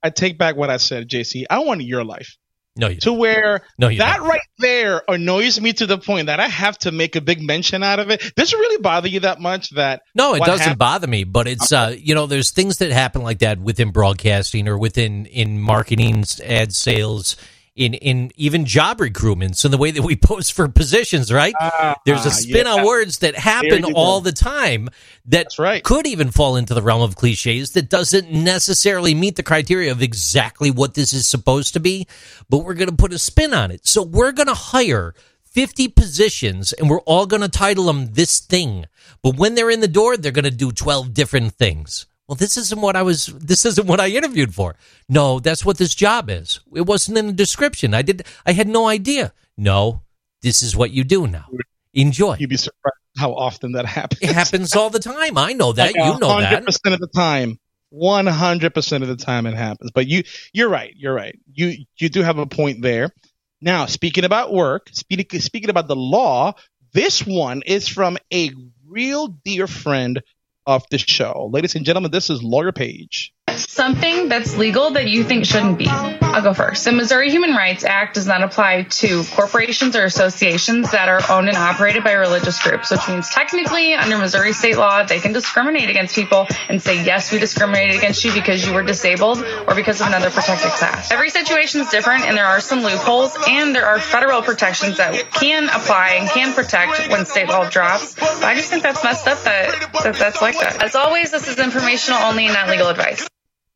I take back what I said, JC. I want your life no you to where No, you that don't. right there annoys me to the point that I have to make a big mention out of it. Does it really bother you that much that No, it doesn't hap- bother me, but it's uh, you know, there's things that happen like that within broadcasting or within in marketing, ad sales, in in even job recruitments and the way that we post for positions, right? Ah, there's a spin yeah. on words that happen all go. the time that That's right. could even fall into the realm of cliches that doesn't necessarily meet the criteria of exactly what this is supposed to be, but we're going to put a spin on it. So we're going to hire 50 positions and we're all going to title them this thing. But when they're in the door, they're going to do 12 different things. Well, this isn't what I was, this isn't what I interviewed for. No, that's what this job is. It wasn't in the description. I did, I had no idea. No, this is what you do now. Enjoy. You'd be surprised how often that happens. It happens all the time. I know that. You know 100% that. 100% of the time. 100% of the time it happens. But you you're right. You're right. You you do have a point there. Now, speaking about work, speaking speaking about the law, this one is from a real dear friend of the show. Ladies and gentlemen, this is Lawyer Page something that's legal that you think shouldn't be? I'll go first. The Missouri Human Rights Act does not apply to corporations or associations that are owned and operated by religious groups, which means technically under Missouri state law, they can discriminate against people and say, yes, we discriminated against you because you were disabled or because of another protected class. Every situation is different and there are some loopholes and there are federal protections that can apply and can protect when state law drops. But I just think that's messed up that, that that's like that. As always, this is informational only and not legal advice.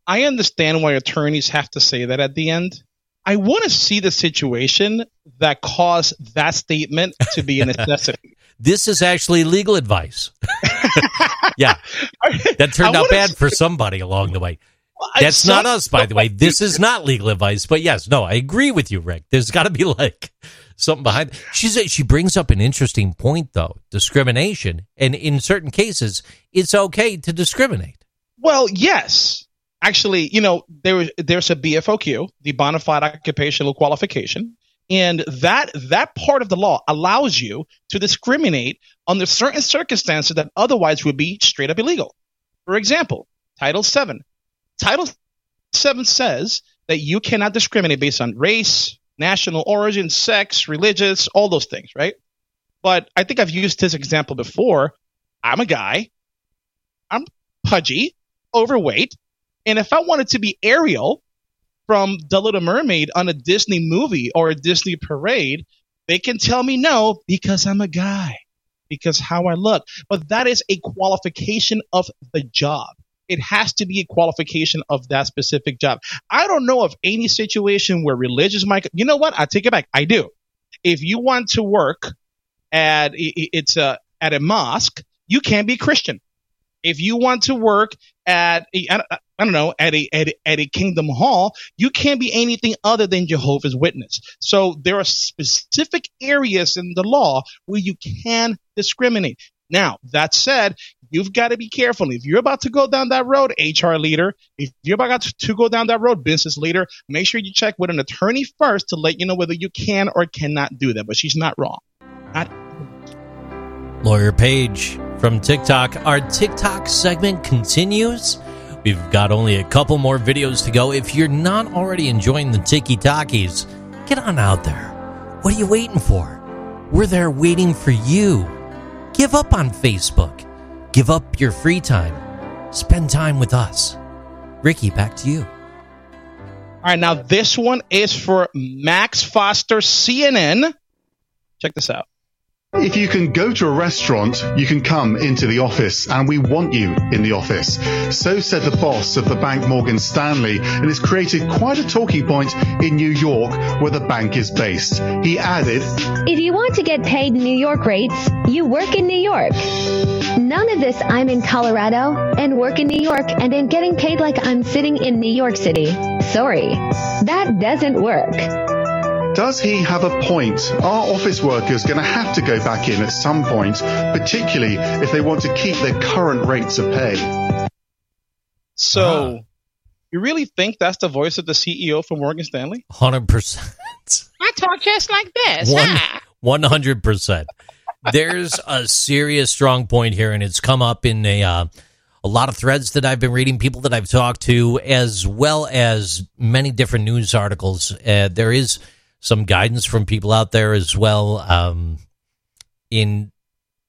I understand why attorneys have to say that at the end. I want to see the situation that caused that statement to be a necessity. this is actually legal advice. yeah. That turned out bad for somebody along the way. That's not us, by the way. This is not legal advice. But yes, no, I agree with you, Rick. There's got to be like something behind. She's she brings up an interesting point though, discrimination, and in certain cases, it's okay to discriminate. Well, yes, actually, you know, there there's a BFOQ, the bona fide occupational qualification, and that that part of the law allows you to discriminate under certain circumstances that otherwise would be straight up illegal. For example, Title VII. Title VII says that you cannot discriminate based on race, national origin, sex, religious, all those things, right? But I think I've used this example before. I'm a guy. I'm pudgy, overweight, and if I wanted to be Ariel from The Little Mermaid on a Disney movie or a Disney parade, they can tell me no because I'm a guy, because how I look. But that is a qualification of the job. It has to be a qualification of that specific job. I don't know of any situation where religious might. You know what? I take it back. I do. If you want to work at it's a at a mosque, you can't be Christian. If you want to work at I don't know at a, at a at a Kingdom Hall, you can't be anything other than Jehovah's Witness. So there are specific areas in the law where you can discriminate. Now that said, you've got to be careful. If you're about to go down that road, HR leader, if you're about to go down that road, business leader, make sure you check with an attorney first to let you know whether you can or cannot do that. But she's not wrong. Not Lawyer Page from TikTok. Our TikTok segment continues. We've got only a couple more videos to go. If you're not already enjoying the Tiki Talkies, get on out there. What are you waiting for? We're there waiting for you. Give up on Facebook. Give up your free time. Spend time with us. Ricky, back to you. All right, now this one is for Max Foster, CNN. Check this out. If you can go to a restaurant, you can come into the office, and we want you in the office. So said the boss of the bank Morgan Stanley, and has created quite a talking point in New York, where the bank is based. He added, If you want to get paid New York rates, you work in New York. None of this I'm in Colorado and work in New York and am getting paid like I'm sitting in New York City. Sorry, that doesn't work. Does he have a point? Are office workers going to have to go back in at some point, particularly if they want to keep their current rates of pay? So, uh, you really think that's the voice of the CEO from Morgan Stanley? 100%. I talk just like this. One, 100%. There's a serious strong point here, and it's come up in a. Uh, a lot of threads that I've been reading, people that I've talked to, as well as many different news articles. Uh, there is some guidance from people out there as well um, in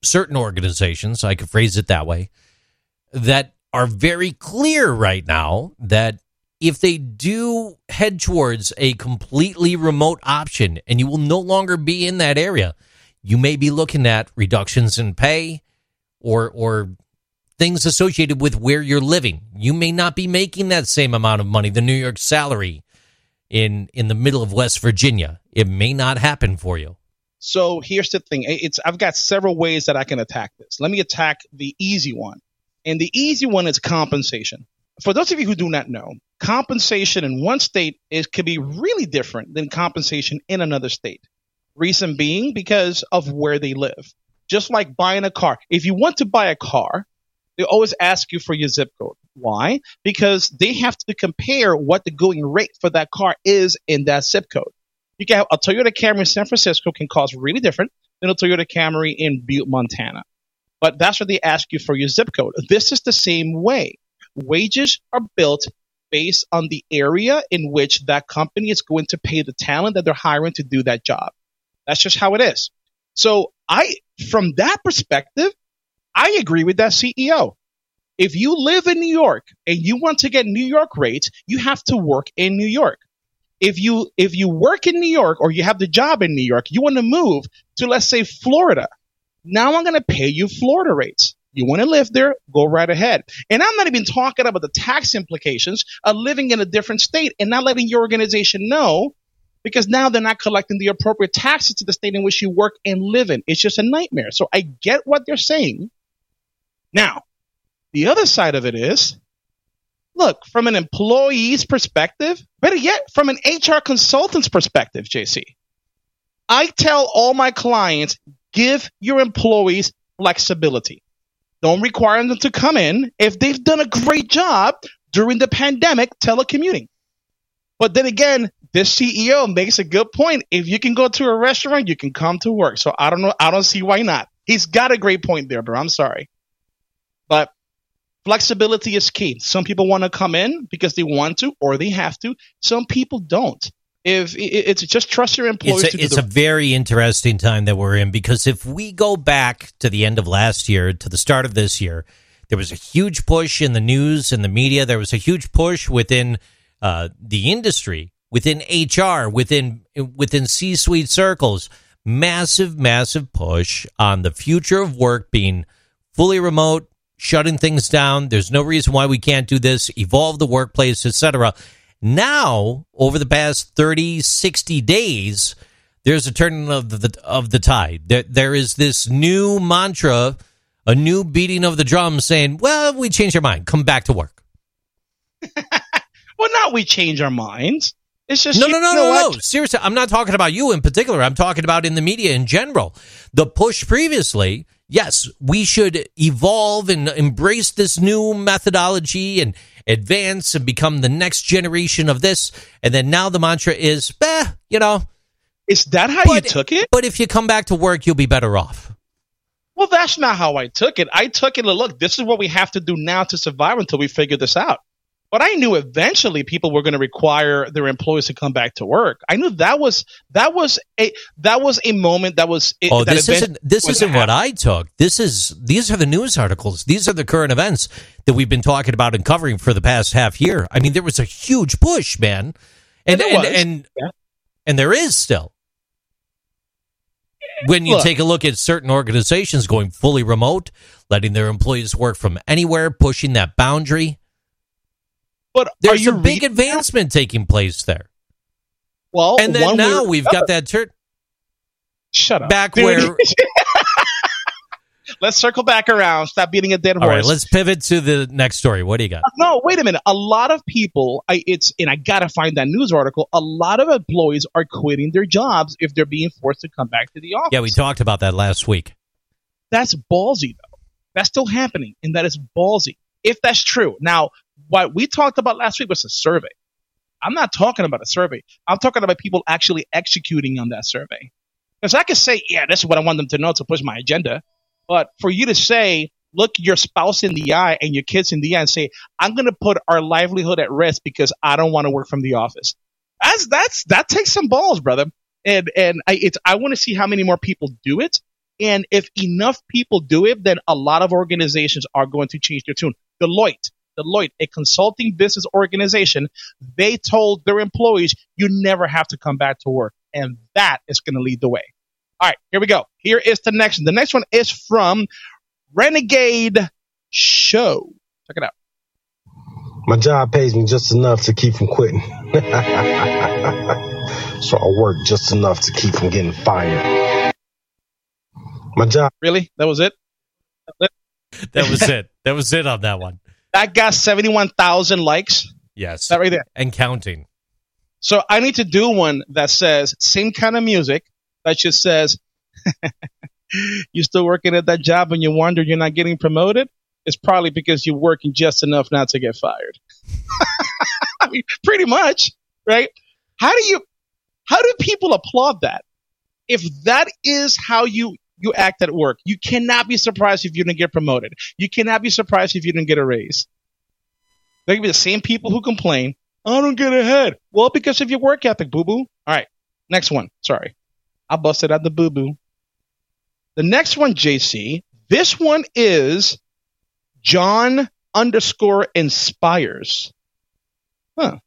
certain organizations, I could phrase it that way, that are very clear right now that if they do head towards a completely remote option and you will no longer be in that area, you may be looking at reductions in pay or or things associated with where you're living. You may not be making that same amount of money, the New York salary in in the middle of West Virginia. It may not happen for you. So here's the thing. It's I've got several ways that I can attack this. Let me attack the easy one. And the easy one is compensation. For those of you who do not know, compensation in one state is could be really different than compensation in another state. Reason being because of where they live. Just like buying a car. If you want to buy a car, they always ask you for your zip code. Why? Because they have to compare what the going rate for that car is in that zip code. You can have a Toyota Camry in San Francisco can cost really different than a Toyota Camry in Butte, Montana. But that's what they ask you for your zip code. This is the same way. Wages are built based on the area in which that company is going to pay the talent that they're hiring to do that job. That's just how it is. So I, from that perspective, I agree with that CEO. If you live in New York and you want to get New York rates, you have to work in New York. If you if you work in New York or you have the job in New York, you want to move to let's say Florida. Now I'm going to pay you Florida rates. You want to live there? Go right ahead. And I'm not even talking about the tax implications of living in a different state and not letting your organization know because now they're not collecting the appropriate taxes to the state in which you work and live in. It's just a nightmare. So I get what they're saying. Now, the other side of it is look, from an employee's perspective, better yet, from an HR consultant's perspective, JC, I tell all my clients give your employees flexibility. Don't require them to come in if they've done a great job during the pandemic telecommuting. But then again, this CEO makes a good point. If you can go to a restaurant, you can come to work. So I don't know. I don't see why not. He's got a great point there, bro. I'm sorry. But flexibility is key. Some people want to come in because they want to or they have to. Some people don't. If it's just trust your employees. It's, a, it's the- a, very interesting time that we're in because if we go back to the end of last year to the start of this year, there was a huge push in the news and the media. There was a huge push within uh, the industry, within HR, within within C-suite circles. Massive, massive push on the future of work being fully remote, shutting things down. There's no reason why we can't do this. Evolve the workplace, etc. Now, over the past 30, 60 days, there's a turning of the of the tide. There, there is this new mantra, a new beating of the drum saying, "Well, we changed our mind. Come back to work." well, not we change our minds. It's just no, no, no, no, no. Seriously, I'm not talking about you in particular. I'm talking about in the media in general. The push previously, yes, we should evolve and embrace this new methodology and advance and become the next generation of this. And then now the mantra is, eh, you know. Is that how but, you took it? But if you come back to work, you'll be better off. Well, that's not how I took it. I took it, look, this is what we have to do now to survive until we figure this out. But I knew eventually people were going to require their employees to come back to work. I knew that was that was a that was a moment that was. Oh, that this isn't this isn't what I took. This is these are the news articles. These are the current events that we've been talking about and covering for the past half year. I mean, there was a huge push, man, and and and, and, yeah. and there is still. When you Look. take a look at certain organizations going fully remote, letting their employees work from anywhere, pushing that boundary, But there's a big advancement taking place there. Well, And then now we've got that turn Shut up. back Dude. where Let's circle back around. Stop beating a dead horse. All right, let's pivot to the next story. What do you got? No, wait a minute. A lot of people, I, it's and I gotta find that news article. A lot of employees are quitting their jobs if they're being forced to come back to the office. Yeah, we talked about that last week. That's ballsy, though. That's still happening, and that is ballsy. If that's true, now what we talked about last week was a survey. I'm not talking about a survey. I'm talking about people actually executing on that survey. Because I could say, yeah, this is what I want them to know to push my agenda. But for you to say, look your spouse in the eye and your kids in the eye and say, I'm going to put our livelihood at risk because I don't want to work from the office. That's, that's, that takes some balls, brother. And, and I, it's, I want to see how many more people do it. And if enough people do it, then a lot of organizations are going to change their tune. Deloitte, Deloitte, a consulting business organization, they told their employees, you never have to come back to work. And that is going to lead the way. All right, here we go. Here is the next one. The next one is from Renegade Show. Check it out. My job pays me just enough to keep from quitting. so I work just enough to keep from getting fired. My job. Really? That was it? That was it. That was it on that one. That got 71,000 likes. Yes. That right there. And counting. So I need to do one that says same kind of music that just says you're still working at that job and you wonder you're not getting promoted. It's probably because you're working just enough not to get fired. I mean, pretty much, right? How do you, how do people applaud that? If that is how you, you act at work, you cannot be surprised if you didn't get promoted. You cannot be surprised if you didn't get a raise. They can be the same people who complain, I don't get ahead. Well, because of your work ethic, boo boo. All right. Next one. Sorry. I busted out the boo boo. The next one, JC, this one is John underscore inspires. Huh.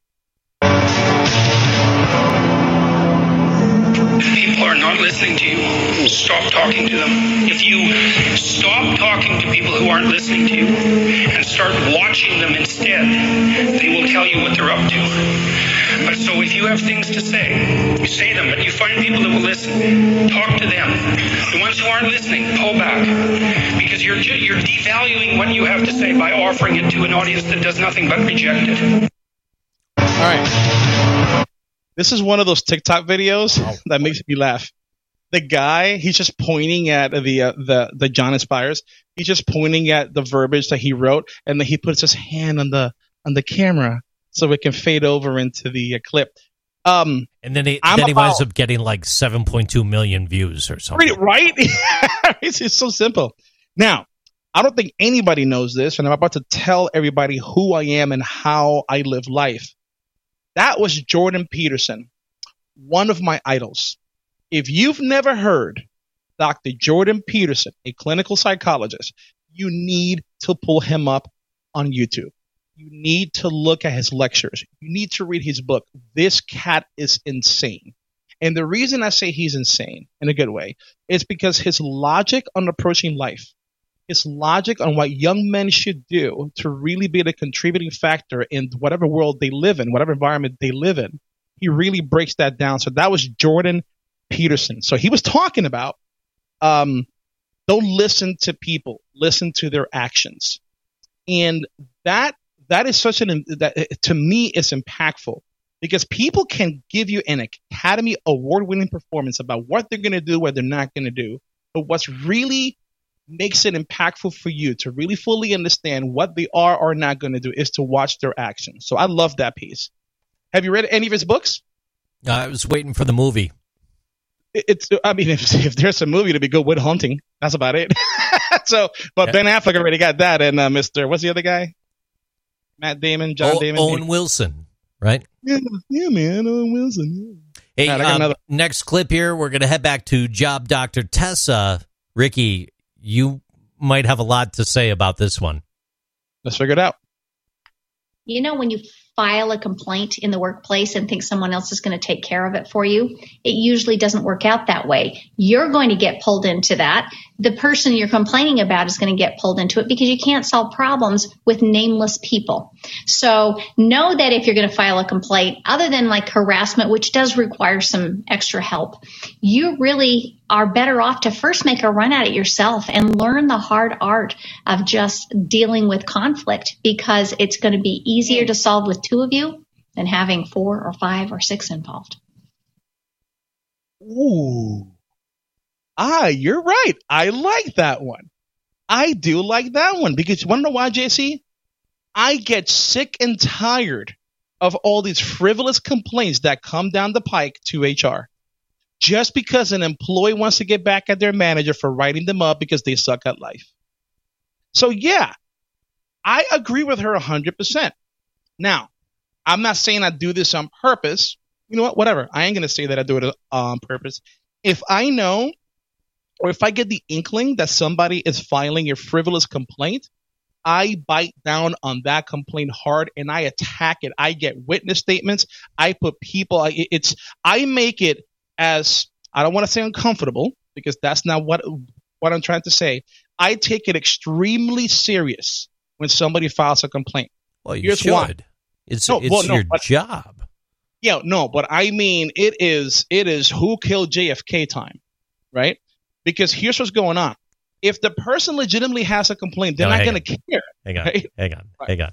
If people are not listening to you. Stop talking to them. If you stop talking to people who aren't listening to you and start watching them instead, they will tell you what they're up to. But so if you have things to say, you say them, but you find people that will listen. Talk to them. The ones who aren't listening, pull back. Because you're, you're devaluing what you have to say by offering it to an audience that does nothing but reject it. All right. This is one of those TikTok videos that makes me laugh. The guy, he's just pointing at the uh, the the John Inspires. He's just pointing at the verbiage that he wrote, and then he puts his hand on the on the camera so it can fade over into the uh, clip. Um, And then he, I'm then he winds up getting like 7.2 million views or something. Right? it's, it's so simple. Now, I don't think anybody knows this, and I'm about to tell everybody who I am and how I live life. That was Jordan Peterson, one of my idols. If you've never heard Dr. Jordan Peterson, a clinical psychologist, you need to pull him up on YouTube. You need to look at his lectures. You need to read his book. This cat is insane. And the reason I say he's insane in a good way is because his logic on approaching life, his logic on what young men should do to really be the contributing factor in whatever world they live in, whatever environment they live in, he really breaks that down. So that was Jordan Peterson. So he was talking about um, don't listen to people, listen to their actions. And that that is such an that to me is impactful because people can give you an Academy Award winning performance about what they're going to do, what they're not going to do. But what's really makes it impactful for you to really fully understand what they are or not going to do is to watch their actions. So I love that piece. Have you read any of his books? I was waiting for the movie. It's, I mean, if, if there's a movie to be good, with Hunting. That's about it. so, but Ben Affleck already got that, and uh, Mr. What's the other guy? Matt Damon, John O- Damon. Owen Wilson, right? Yeah, yeah, man, Owen Wilson. Hey, All right, I got um, another- next clip here. We're going to head back to Job Doctor Tessa. Ricky, you might have a lot to say about this one. Let's figure it out. You know, when you file a complaint in the workplace and think someone else is going to take care of it for you, it usually doesn't work out that way. You're going to get pulled into that. The person you're complaining about is going to get pulled into it because you can't solve problems with nameless people. So know that if you're going to file a complaint, other than like harassment, which does require some extra help, you really are better off to first make a run at it yourself and learn the hard art of just dealing with conflict because it's going to be easier to solve with two of you than having four or five or six involved. Ooh. Ah, you're right. I like that one. I do like that one because you want to know why, JC? I get sick and tired of all these frivolous complaints that come down the pike to HR. Just because an employee wants to get back at their manager for writing them up because they suck at life. So, yeah, I agree with her 100%. Now, I'm not saying I do this on purpose. You know what? Whatever. I ain't going to say that I do it on purpose. If I know or if I get the inkling that somebody is filing a frivolous complaint, I bite down on that complaint hard and I attack it. I get witness statements. I put people, it's, I make it as, I don't want to say uncomfortable because that's not what, what I'm trying to say. I take it extremely serious when somebody files a complaint. Well, you Here's should. why. It's No, it's well, no, your but- job. Yeah, no, but I mean, it is it is who killed JFK time, right? Because here's what's going on. If the person legitimately has a complaint, they're No, not going to care. Hang on, right? hang on, hang on.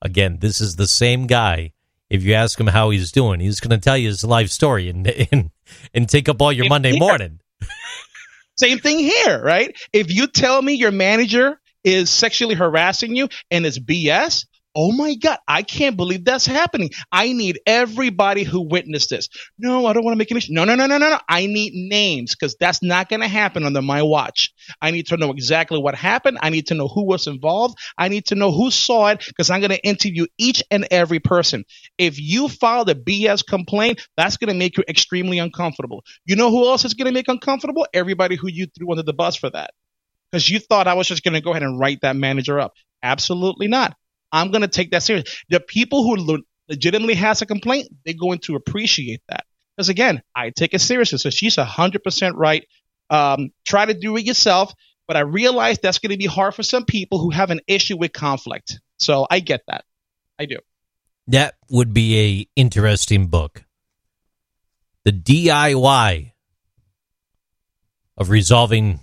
Again, this is the same guy. If you ask him how he's doing, he's going to tell you his life story and and, and take up all your Monday morning. Same thing here, right? If you tell me your manager is sexually harassing you and it's BS, oh my God, I can't believe that's happening. I need everybody who witnessed this. No, I don't want to make any. No, no, no, no, no, no. I need names because that's not going to happen under my watch. I need to know exactly what happened. I need to know who was involved. I need to know who saw it because I'm going to interview each and every person. If you filed a BS complaint, that's going to make you extremely uncomfortable. You know who else is going to make uncomfortable? Everybody who you threw under the bus for that. Because you thought I was just going to go ahead and write that manager up. Absolutely not. I'm going to take that serious. The people who le- legitimately has a complaint, they're going to appreciate that. Because again, I take it seriously. So she's 100% right. Um, try to do it yourself. But I realize that's going to be hard for some people who have an issue with conflict. So I get that. I do. That would be a interesting book. The DIY of resolving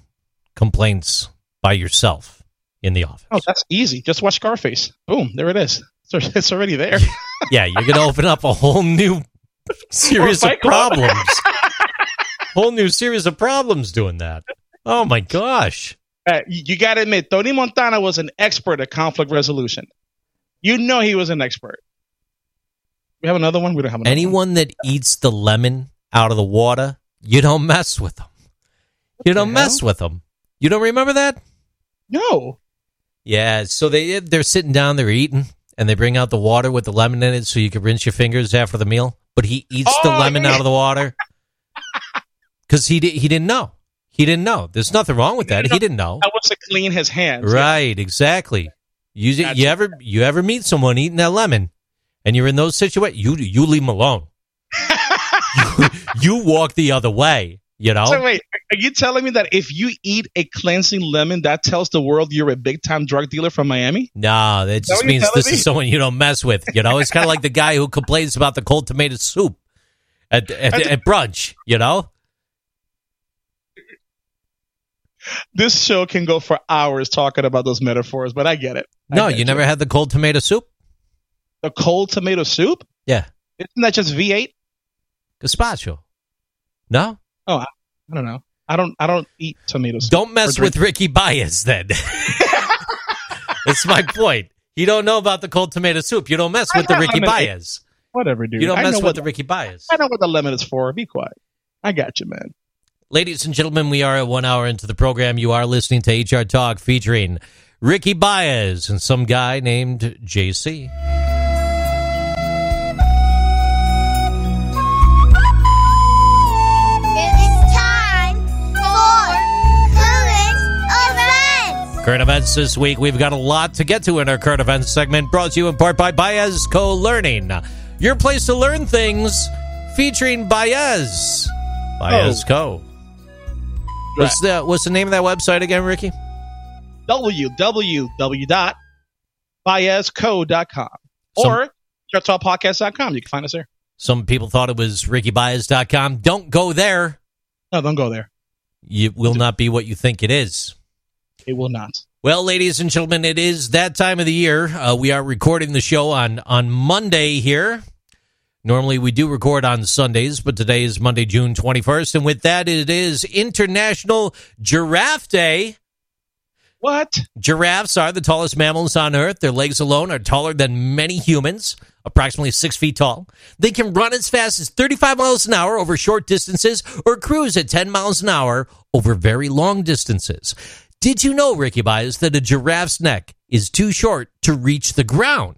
complaints by yourself in the office. Oh, that's easy. Just watch Scarface. Boom, there it is. It's already there. Yeah, you're going to open up a whole new series of problems. whole new series of problems doing that. Oh my gosh. Uh, you got to admit, Tony Montana was an expert at conflict resolution. You know he was an expert. We have another one. We don't have another. Anyone that eats the lemon out of the water, you don't mess with them. You don't mess with them. You don't remember that? No. Yeah, so they they're sitting down, they're eating, and they bring out the water with the lemon in it, so you can rinse your fingers after the meal. But he eats the Oh, lemon yeah. out of the water because he di- he didn't know. He didn't know. There's nothing wrong with that. He didn't know. That was to clean his hands. Right, exactly. You you ever you ever meet someone eating that lemon, and you're in those situations, you you leave them alone. you, you walk the other way. You know. So wait, are you telling me that if you eat a cleansing lemon, that tells the world you're a big time drug dealer from Miami? No, that that just means this me? is someone you don't mess with. You know, it's kind of like the guy who complains about the cold tomato soup at, at, at brunch. You know, This show can go for hours talking about those metaphors, but I get it. I no, get you never had the cold tomato soup. the cold tomato soup. Yeah, Isn't that just V8? gazpacho. No, Oh, I, I don't know. I don't. I don't eat tomatoes. don't mess with Ricky Baez. Then that's my point. You don't know about the cold tomato soup. You don't mess with the Ricky Baez. Whatever, dude. You don't I mess with what the Ricky Baez. I know what the lemon is for. Be quiet. I got you, man. Ladies and gentlemen, we are at one hour into the program. You are listening to HR Talk featuring Ricky Baez and some guy named JC. Current events this week. We've got a lot to get to in our current events segment, brought to you in part by Baez Co Learning. Your place to learn things featuring Baez. Baez oh. Co. What's the what's the name of that website again, Ricky? www.baezco.com or hrtalkpodcast.com. You can find us there. Some people thought it was RickyBaez.com. Don't go there. No, don't go there. It will not be what you think it is. It will not. Well, ladies and gentlemen, it is that time of the year. Uh, we are recording the show on on Monday here. Normally we do record on Sundays, but today is Monday, June 21st, and with that it is International Giraffe Day. What? Giraffes are the tallest mammals on Earth. Their legs alone are taller than many humans, approximately six feet tall. They can run as fast as 35 miles an hour over short distances or cruise at 10 miles an hour over very long distances. Did you know, Ricky Baez, that a giraffe's neck is too short to reach the ground?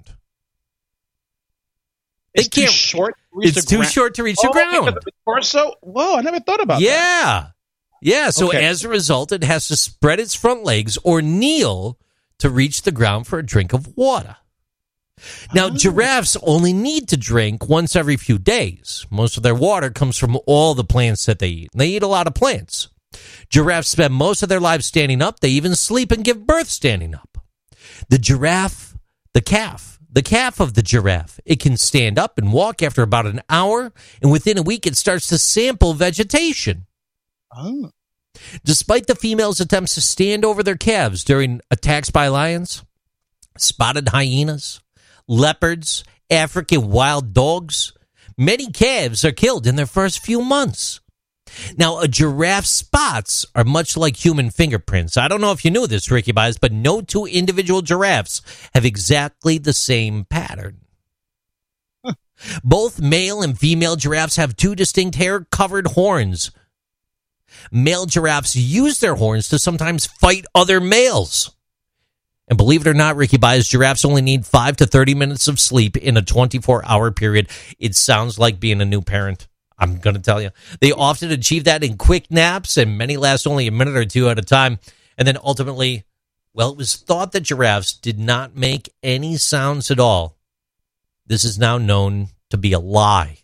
It's too short. to reach It's the too ground. short to reach Oh, the ground. the torso. Whoa, I never thought about that. Yeah. Yeah. So Okay. as a result, it has to spread its front legs or kneel to reach the ground for a drink of water. Now, oh. giraffes only need to drink once every few days. Most of their water comes from all the plants that they eat. They eat a lot of plants. Giraffes spend most of their lives standing up. They even sleep and give birth standing up. The giraffe, the calf, the calf of the giraffe, it can stand up and walk after about an hour, and within a week, it starts to sample vegetation. Oh. Despite the females' attempts to stand over their calves during attacks by lions, spotted hyenas, leopards, African wild dogs, many calves are killed in their first few months. Now, a giraffe's spots are much like human fingerprints. I don't know if you knew this, Ricky Baez, but no two individual giraffes have exactly the same pattern. Both male and female giraffes have two distinct hair covered horns. Male giraffes use their horns to sometimes fight other males. And believe it or not, Ricky Baez, giraffes only need 5 to 30 minutes of sleep in a 24 hour period. It sounds like being a new parent. I'm going to tell you. They often achieve that in quick naps, and many last only a minute or two at a time. And then ultimately, well, it was thought that giraffes did not make any sounds at all. This is now known to be a lie.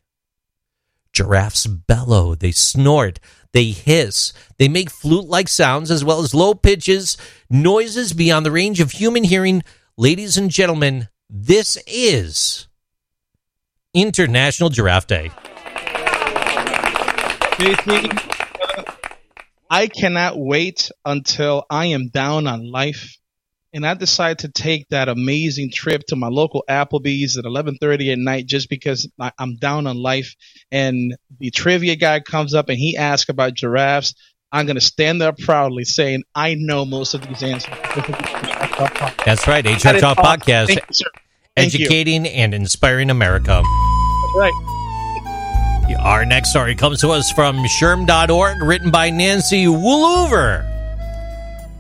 Giraffes bellow, they snort, they hiss, they make flute like sounds as well as low pitches, noises beyond the range of human hearing. Ladies and gentlemen, this is International Giraffe Day. I cannot wait until I am down on life and I decide to take that amazing trip to my local Applebee's at 11:30 at night just because I, I'm down on life and the trivia guy comes up and he asks about giraffes. I'm going to stand there proudly saying I know most of these answers. That's right, HR That is Talk awesome. Podcast, Thank you, sir. Thank you. educating and inspiring America. That's right. Our next story comes to us from SHRM.org, written by Nancy Woolever.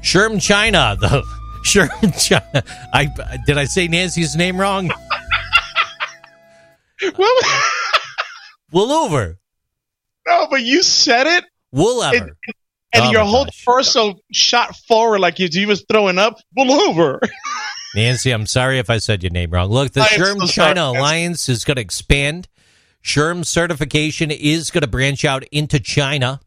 SHRM China, the SHRM China. I did I say Nancy's name wrong? Woolever. No, but you said it, Woolever. and, and Oh your whole gosh. torso shot forward like you, you was throwing up. Woolever. Nancy, I'm sorry if I said your name wrong. Look, the I SHRM so China Nancy. Alliance is going to expand. SHRM certification is going to branch out into China.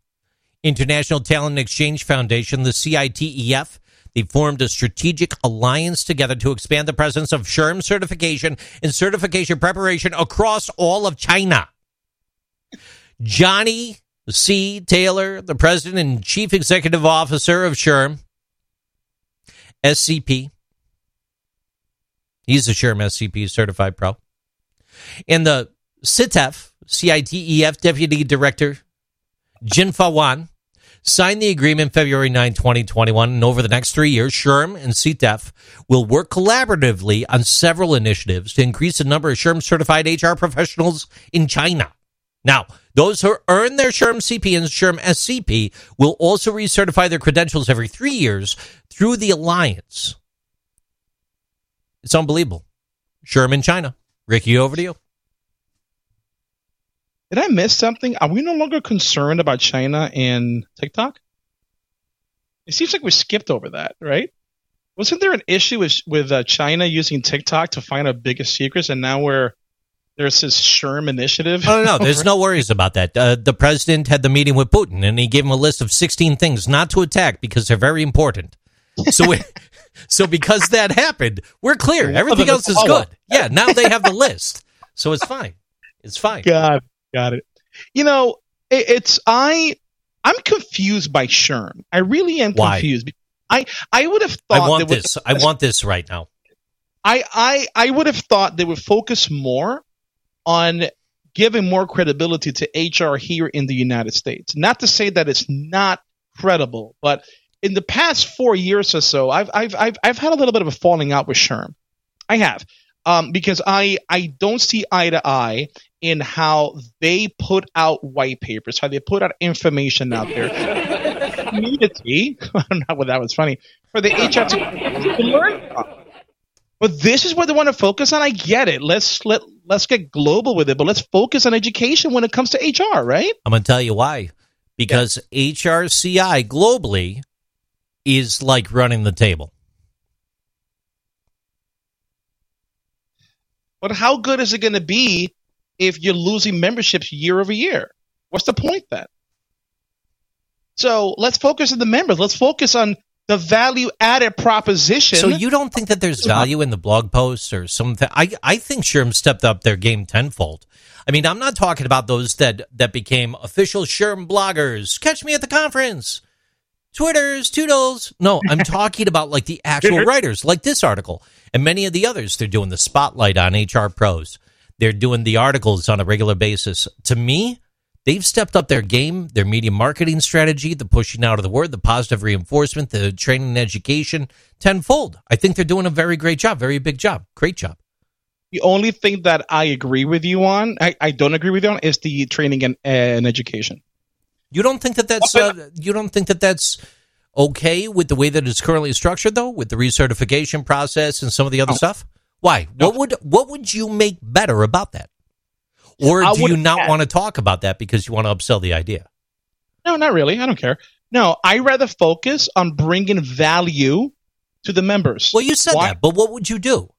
International Talent Exchange Foundation, the CITEF, they formed a strategic alliance together to expand the presence of SHRM certification and certification preparation across all of China. Johnny C. Taylor, the president and chief executive officer of SHRM, SCP, He's a SHRM SCP certified pro. And the CITEF, CITEF Deputy Director, Jinfa Wan, signed the agreement February 9, 2021. And over the next three years, SHRM and CITEF will work collaboratively on several initiatives to increase the number of SHRM certified HR professionals in China. Now, those who earn their SHRM CP and SHRM SCP will also recertify their credentials every three years through the alliance. It's unbelievable. SHRM Sherman, China. Ricky, over to you. Did I miss something? Are we no longer concerned about China and TikTok? It seems like we skipped over that, right? Wasn't there an issue with with uh, China using TikTok to find our biggest secrets, and now we're there's this SHRM initiative? Oh, no, there's no worries about that. Uh, the president had the meeting with Putin, and he gave him a list of 16 things not to attack because they're very important. So, we, so because that happened, we're clear. Everything else is good. Yeah, now they have the list, so it's fine. It's fine. Got got it. You know, it, it's I I'm confused by SHRM. I really am Why? confused. I I would have thought I want they would- this. I want this right now. I, I I would have thought they would focus more on giving more credibility to HR here in the United States. Not to say that it's not credible, but in the past four years or so, I've I've I've, I've had a little bit of a falling out with SHRM. I have. Um, because I, I don't see eye to eye in how they put out white papers, how they put out information out there. Community, I don't know whether that was funny, for the HR to, to learn from. But this is what they want to focus on. I get it. Let's let let's get global with it, but let's focus on education when it comes to HR, right? I'm going to tell you why. Because HRCI globally is like running the table. But how good is it going to be if you're losing memberships year over year? What's the point then? So let's focus on the members. Let's focus on the value added proposition. So you don't think that there's value in the blog posts or something? I I think SHRM stepped up their game tenfold. I mean, I'm not talking about those that that became official SHRM bloggers. Catch me at the conference. Twitters, toodles. No, I'm talking about like the actual writers, like this article and many of the others. They're doing the spotlight on HR pros. They're doing the articles on a regular basis. To me, they've stepped up their game, their media marketing strategy, the pushing out of the word, the positive reinforcement, the training and education tenfold. I think they're doing a very great job, very big job, great job. The only thing that I agree with you on, I, I don't agree with you on, is the training and, and education. You don't think that that's uh, you don't think that that's okay with the way that it's currently structured, though, with the recertification process and some of the other No. stuff? Why? What would what would you make better about that? Or do you not want to talk about that because you want to upsell the idea? No, not really. I don't care. No, I rather focus on bringing value to the members. Well, you said Why- that, but what would you do?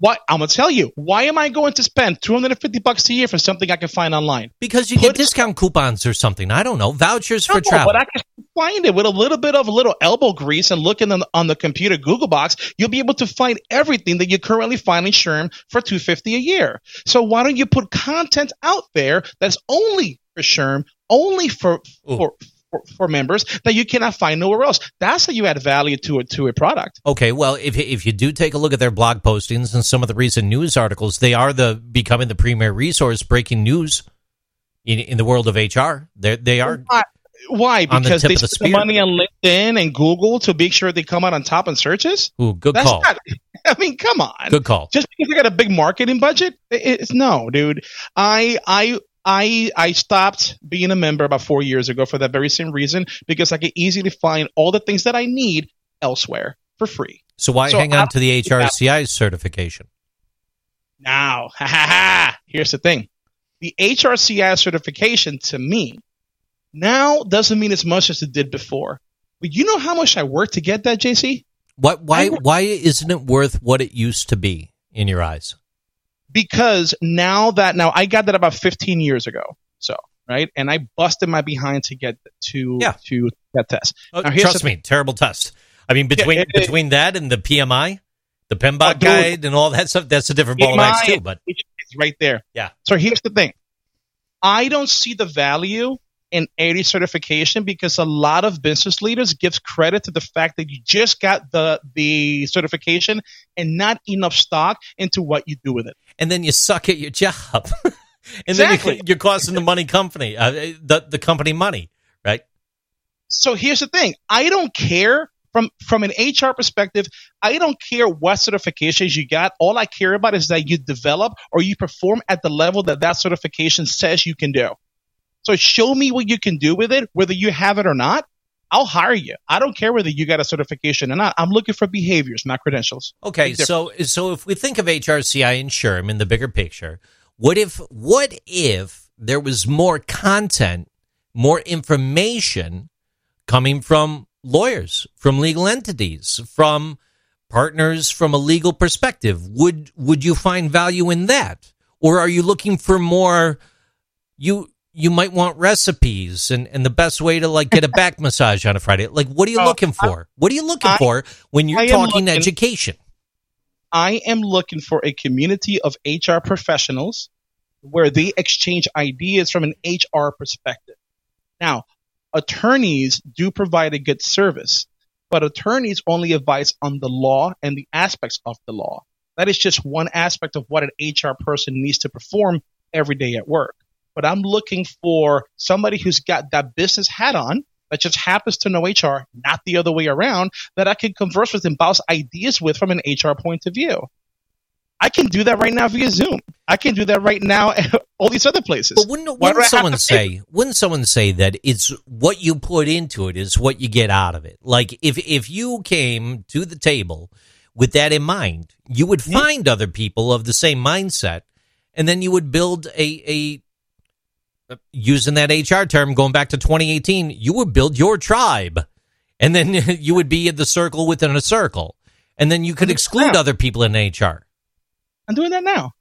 Why? I'm gonna tell you. Why am I going to spend 250 bucks a year for something I can find online? Because you get discount coupons or something. I don't know. Vouchers for travel. but I can find it with a little bit of a little elbow grease and looking on, on the computer Google box. You'll be able to find everything that you currently find in SHRM for 250 a year. So why don't you put content out there that's only for SHRM, only for for, for for members that you cannot find nowhere else? That's how you add value to a to a product. Okay, well, if if you do take a look at their blog postings and some of the recent news articles, they are the becoming the premier resource breaking news in in the world of HR. They they are Why? Why? On the Because they of the spend money on LinkedIn and Google to make sure they come out on top in searches. Ooh, good That's call. not. I mean, come on. Good call. Just because they got a big marketing budget, it's no, dude. I I I I stopped being a member about four years ago for that very same reason because I could easily find all the things that I need elsewhere for free. So why So hang on I- to the HRCI certification? Now, ha ha ha. Here's the thing: the HRCI certification to me now doesn't mean as much as it did before. But you know how much I worked to get that, JC? What why why isn't it worth what it used to be in your eyes? Because now that now I got that about 15 years ago. So right, and I busted my behind to get to Yeah. to that test. Oh, Now, trust me, terrible test. I mean, between it- it- between that and the PMI, the PMBOK Oh, dude. guide, and all that stuff, that's a different ball of wax too. But it's right there. Yeah. So here's the thing. I don't see the value in AD certification because a lot of business leaders gives credit to the fact that you just got the the certification and not enough stock into what you do with it. And then you suck at your job, and Exactly. then you, you're costing the money company, uh, the the company money, right? So here's the thing. I don't care from from an HR perspective. I don't care what certifications you got. All I care about is that you develop or you perform at the level that that certification says you can do. So show me what you can do with it, whether you have it or not. I'll hire you. I don't care whether you got a certification or not. I'm looking for behaviors, not credentials. Okay, so so if we think of HRCI and SHRM in the bigger picture, what if what if there was more content, more information coming from lawyers, from legal entities, from partners from a legal perspective? Would would you find value in that? Or are you looking for more you you might want recipes and, and the best way to like get a back massage on a Friday. Like what are you Uh, looking for? what are you looking I- for when you're talking looking- education? I am looking for a community of HR professionals where they exchange ideas from an HR perspective. Now, attorneys do provide a good service, but attorneys only advise on the law and the aspects of the law. That is just one aspect of what an HR person needs to perform every day at work. But I'm looking for somebody who's got that business hat on that just happens to know HR, not the other way around, that I can converse with and bounce ideas with from an HR point of view. I can do that right now via Zoom. I can do that right now at all these other places. But wouldn't, wouldn't someone say wouldn't someone say that it's what you put into it is what you get out of it? Like if if you came to the table with that in mind, you would find other people of the same mindset, and then you would build a a using that HR term going back to 2018, you would build your tribe, and then you would be in the circle within a circle, and then you could exclude other people in HR. I'm doing that now.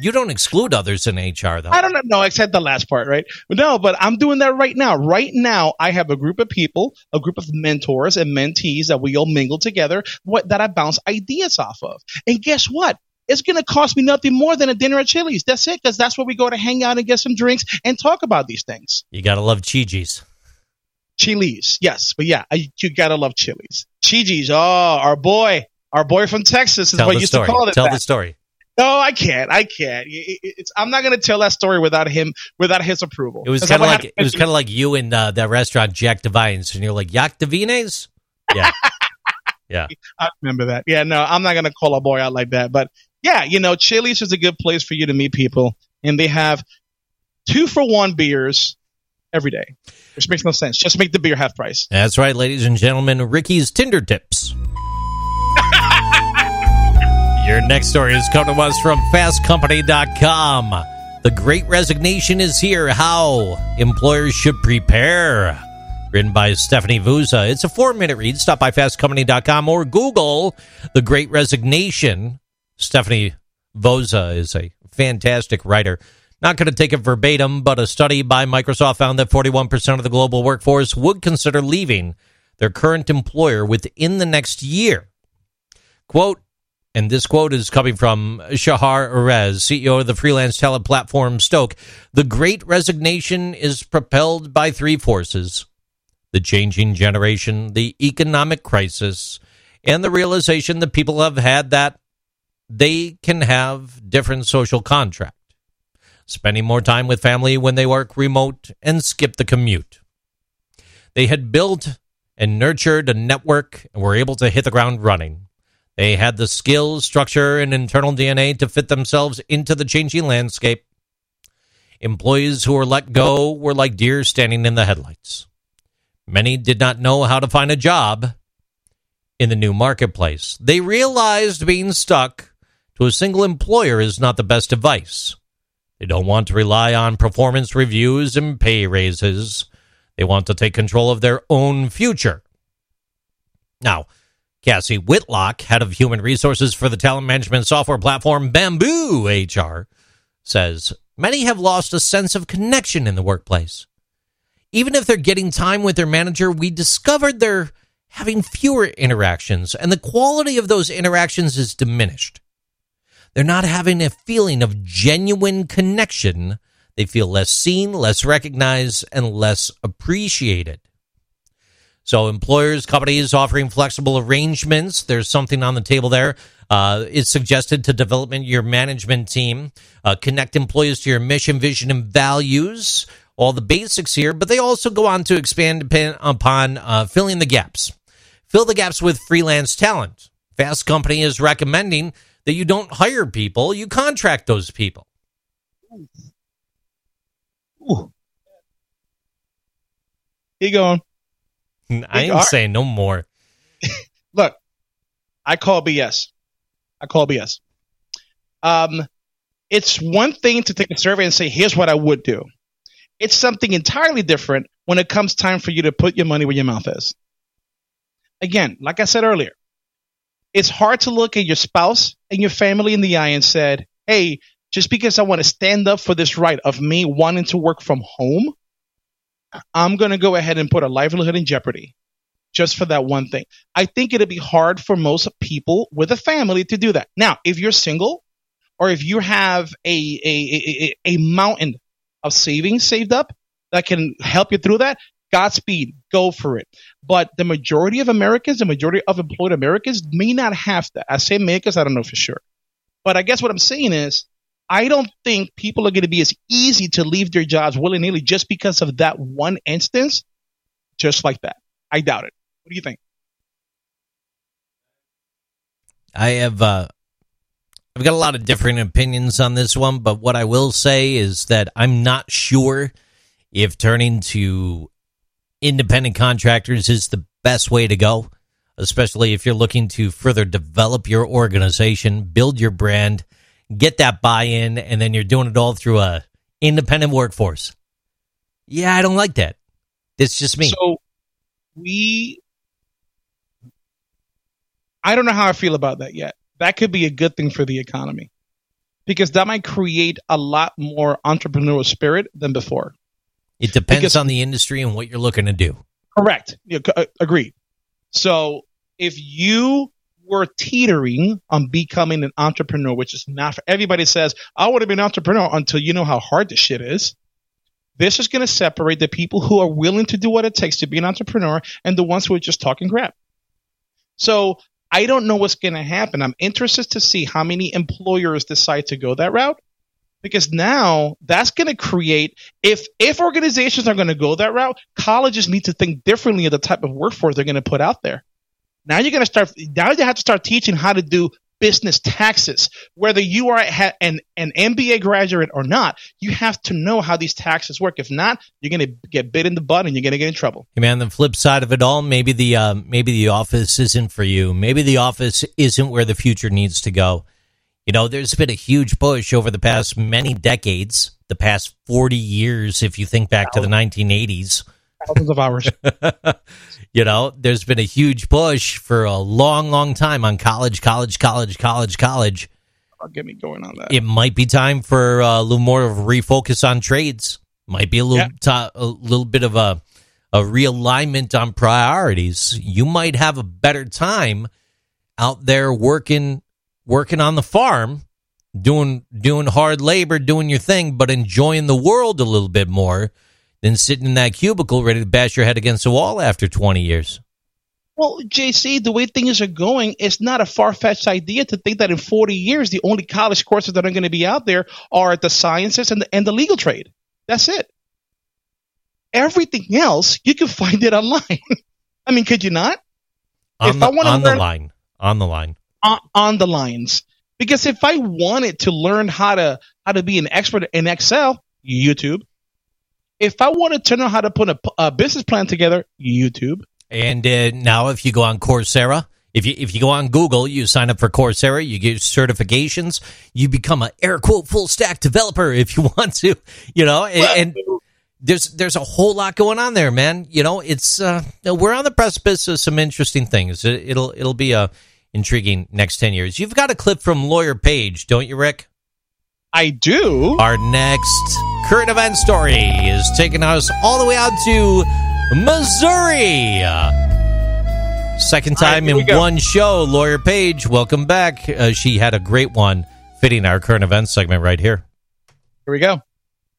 You don't exclude others in HR though. I don't know. No, except the last part, right? No, but I'm doing that right now. Right now, I have a group of people, a group of mentors and mentees that we all mingle together, what that I bounce ideas off of. And guess what? It's going to cost me nothing more than a dinner at Chili's. That's it, because that's where we go to hang out and get some drinks and talk about these things. You gotta love Chi-Chi's. Chili's, yes, but yeah, I, you gotta love Chili's. Chi-Chi's, oh, our boy, our boy from Texas is Tell what used story. to call it. Tell that. the story. No, I can't. I can't. It- it- It's, I'm not going to tell that story without him, without his approval. It was kind of like it was kind of like you in uh, that restaurant Jack Devines, and you're like Jack Devines. Yeah, yeah. I remember that. Yeah, no, I'm not going to call a boy out like that. But yeah, you know, Chili's is a good place for you to meet people, and they have two for one beers every day, which makes no sense. Just make the beer half price. That's right, ladies and gentlemen. Ricky's Tinder tips. Your next story is coming to us from fastcompany.com. The great resignation is here. How employers should prepare. Written by Stephanie Vozza. It's a four minute read. Stop by fastcompany.com or Google The Great Resignation. Stephanie Vozza is a fantastic writer. Not going to take it verbatim, but a study by Microsoft found that 41% of the global workforce would consider leaving their current employer within the next year. Quote, and this quote is coming from Shahar Erez, CEO of the freelance talent platform Stoke. The great resignation is propelled by three forces the changing generation, the economic crisis, and the realization that people have had that they can have different social contract, spending more time with family when they work remote and skip the commute. They had built and nurtured a network and were able to hit the ground running. They had the skills, structure, and internal DNA to fit themselves into the changing landscape. Employees who were let go were like deer standing in the headlights. Many did not know how to find a job in the new marketplace. They realized being stuck to a single employer is not the best advice. They don't want to rely on performance reviews and pay raises. They want to take control of their own future. Now, Cassie Whitlock, head of human resources for the talent management software platform Bamboo HR, says many have lost a sense of connection in the workplace. Even if they're getting time with their manager, we discovered they're having fewer interactions, and the quality of those interactions is diminished. They're not having a feeling of genuine connection. They feel less seen, less recognized, and less appreciated. So, employers, companies offering flexible arrangements. There's something on the table there. Uh, it's suggested to development your management team, uh, connect employees to your mission, vision, and values. All the basics here, but they also go on to expand upon- uh, filling the gaps. Fill the gaps with freelance talent. Fast Company is recommending that you don't hire people, you contract those people. Ooh. Keep going. I ain't saying no more. Look, I call BS. I call BS. Um, it's one thing to take a survey and say, here's what I would do. It's something entirely different when it comes time for you to put your money where your mouth is. Again, like I said earlier, it's hard to look at your spouse and your family in the eye and said, hey, just because I want to stand up for this right of me wanting to work from home, I'm going to go ahead and put a livelihood in jeopardy just for that one thing. I think it'd be hard for most people with a family to do that. Now, if you're single or if you have a, a, a, a mountain of savings saved up that can help you through that, Godspeed, go for it. But the majority of Americans, the majority of employed Americans may not have that. I say may because I don't know for sure. But I guess what I'm saying is, I don't think people are going to be as easy to leave their jobs willy nilly just because of that one instance, just like that. I doubt it. What do you think? I have uh I've got a lot of different opinions on this one, but what I will say is that I'm not sure if turning to independent contractors is the best way to go, especially if you're looking to further develop your organization, build your brand, get that buy-in, and then you're doing it all through a independent workforce. Yeah, I don't like that. It's just me. So we, I don't know how I feel about that yet. That could be a good thing for the economy because that might create a lot more entrepreneurial spirit than before. It depends because- on the industry and what you're looking to do. Correct. Yeah, c- uh, agreed. So if you were teetering on becoming an entrepreneur, which is not for everybody says, I want to be an entrepreneur until you know how hard this shit is. This is going to separate the people who are willing to do what it takes to be an entrepreneur and the ones who are just talking crap. So I don't know what's going to happen. I'm interested to see how many employers decide to go that route because now that's going to create if if organizations are going to go that route, colleges need to think differently of the type of workforce they're going to put out there. Now you're going to start. Now you have to start teaching how to do business taxes. Whether you are an, an MBA graduate or not, you have to know how these taxes work. If not, you're going to get bit in the butt and you're going to get in trouble. Hey man, the flip side of it all, maybe the uh, maybe the office isn't for you. Maybe the office isn't where the future needs to go. You know, there's been a huge push over the past many decades, the past 40 years, if you think back to the 1980s. Thousands of hours. you know, there's been a huge push for a long, long time on college, college, college, college, college. I'll get me going on that. It might be time for uh, a little more of a refocus on trades. Might be a little, yeah. a little bit of a, a realignment on priorities. You might have a better time out there working working on the farm, doing doing hard labor, doing your thing, but enjoying the world a little bit more than sitting in that cubicle ready to bash your head against the wall after 20 years. Well, JC, the way things are going, it's not a far fetched idea to think that in 40 years, the only college courses that are going to be out there are the sciences and the, and the legal trade. That's it. Everything else, you can find it online. I mean, could you not? On, if the, I want on learn, the line. On the line on, the lines. Because if I wanted to learn how to how to be an expert in Excel, YouTube. If I wanted to know how to put a, a business plan together, YouTube. And uh, now, if you go on Coursera, if you if you go on Google, you sign up for Coursera, you get certifications, you become an air quote full stack developer if you want to, you know, and, and there's there's a whole lot going on there, man. You know, it's uh, we're on the precipice of some interesting things. It, it'll it'll be a intriguing next 10 years. You've got a clip from Lawyer Page, don't you, Rick? I do. Our next current event story is taking us all the way out to Missouri. Second time right, in one show, Lawyer Page, welcome back. Uh, she had a great one fitting our current event segment right here. Here we go.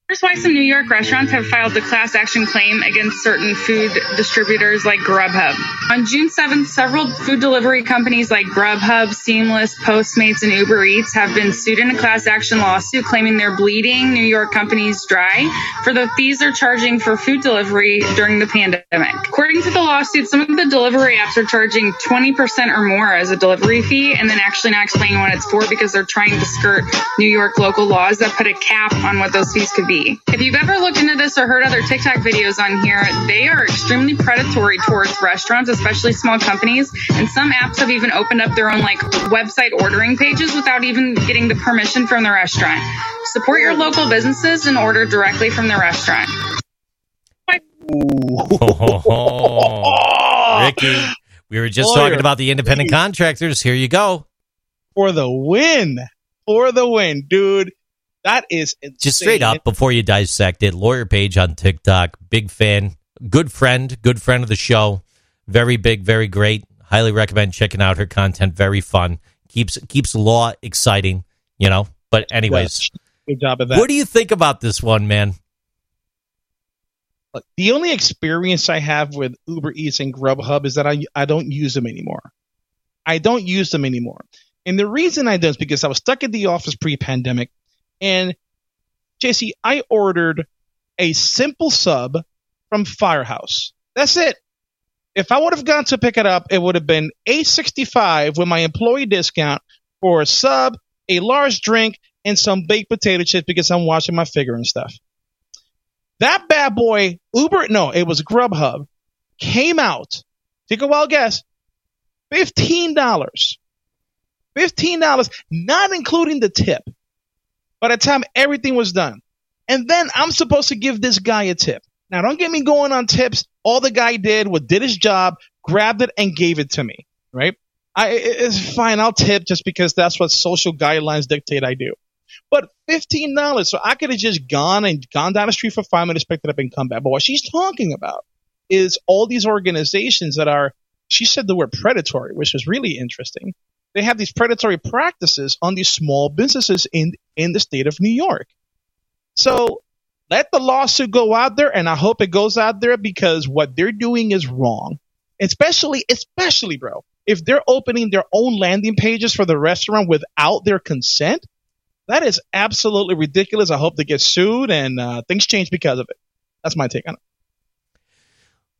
Here's why some New York restaurants have filed a class action claim against certain food distributors like Grubhub. On June 7th, several food delivery companies like Grubhub, Seamless, Postmates, and Uber Eats have been sued in a class action lawsuit claiming they're bleeding New York companies dry for the fees they're charging for food delivery during the pandemic. According to the lawsuit, some of the delivery apps are charging 20% or more as a delivery fee and then actually not explaining what it's for because they're trying to skirt New York local laws that put a cap on what those fees could be be. If you've ever looked into this or heard other TikTok videos on here, they are extremely predatory towards restaurants, especially small companies. And some apps have even opened up their own like website ordering pages without even getting the permission from the restaurant. Support your local businesses and order directly from the restaurant. Ricky, we were just talking about the independent contractors. Here you go. For the win. For the win, dude. That is insane. Just straight up before you dissect it, Lawyer Page on TikTok, big fan, good friend, good friend of the show, very big, very great. Highly recommend checking out her content. Very fun. Keeps keeps law exciting, you know. But anyways, good job of that. What do you think about this one, man? Look, the only experience I have with Uber Eats and Grubhub is that I I don't use them anymore. I don't use them anymore. And the reason I don't is because I was stuck at the office pre-pandemic and JC, I ordered a simple sub from Firehouse. That's it. If I would have gone to pick it up, it would have been eight sixty five with my employee discount for a sub, a large drink, and some baked potato chips because I'm watching my figure and stuff. That bad boy, Uber, no, it was Grubhub, came out. Take a wild guess. Fifteen dollars. Fifteen dollars, not including the tip by the time everything was done. And then I'm supposed to give this guy a tip. Now, don't get me going on tips. All the guy did was did his job, grabbed it, and gave it to me. Right? I, it's fine. I'll tip just because that's what social guidelines dictate I do. But fifteen dollars, so I could have just gone and gone down the street for five minutes, picked it up, and come back. But what she's talking about is all these organizations that are. She said the word predatory, which was really interesting they have these predatory practices on these small businesses in in the state of New York. So let the lawsuit go out there, and I hope it goes out there because what they're doing is wrong. Especially, especially, bro, if they're opening their own landing pages for the restaurant without their consent, that is absolutely ridiculous. I hope they get sued and uh, things change because of it. That's my take on it.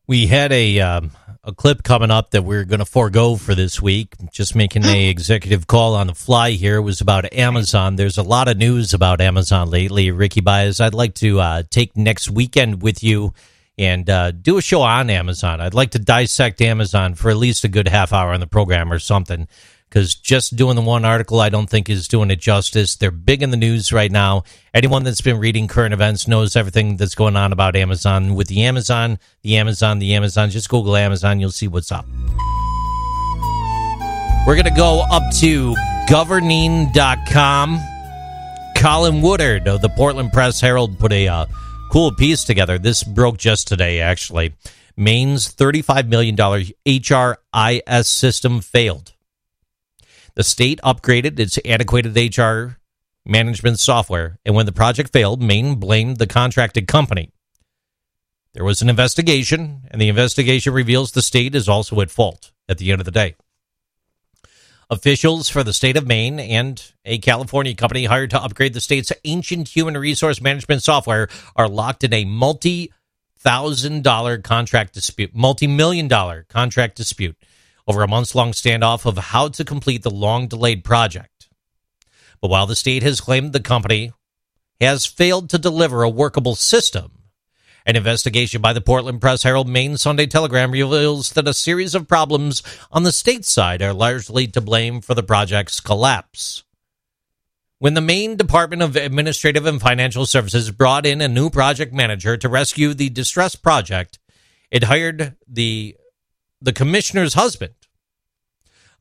We had a um, a clip coming up that we're going to forego for this week. Just making a executive call on the fly here. It was about Amazon. There's a lot of news about Amazon lately. Ricky Baez, I'd like to uh, take next weekend with you and uh, do a show on Amazon. I'd like to dissect Amazon for at least a good half hour on the program or something because just doing the one article I don't think is doing it justice. They're big in the news right now. Anyone that's been reading current events knows everything that's going on about Amazon. With the Amazon, the Amazon, the Amazon, just Google Amazon, you'll see what's up. We're going to go up to governing.com. Colin Woodard of the Portland Press Herald put a uh, cool piece together. This broke just today, actually. Maine's $35 million HRIS system failed. The state upgraded its antiquated HR management software, and when the project failed, Maine blamed the contracted company. There was an investigation, and the investigation reveals the state is also at fault at the end of the day. Officials for the state of Maine and a California company hired to upgrade the state's ancient human resource management software are locked in a multi thousand dollar contract dispute, multi million dollar contract dispute over a months long standoff of how to complete the long delayed project. But while the state has claimed the company has failed to deliver a workable system, an investigation by the Portland Press Herald Maine Sunday Telegram reveals that a series of problems on the state side are largely to blame for the project's collapse. When the Maine Department of Administrative and Financial Services brought in a new project manager to rescue the distressed project, it hired the the commissioner's husband.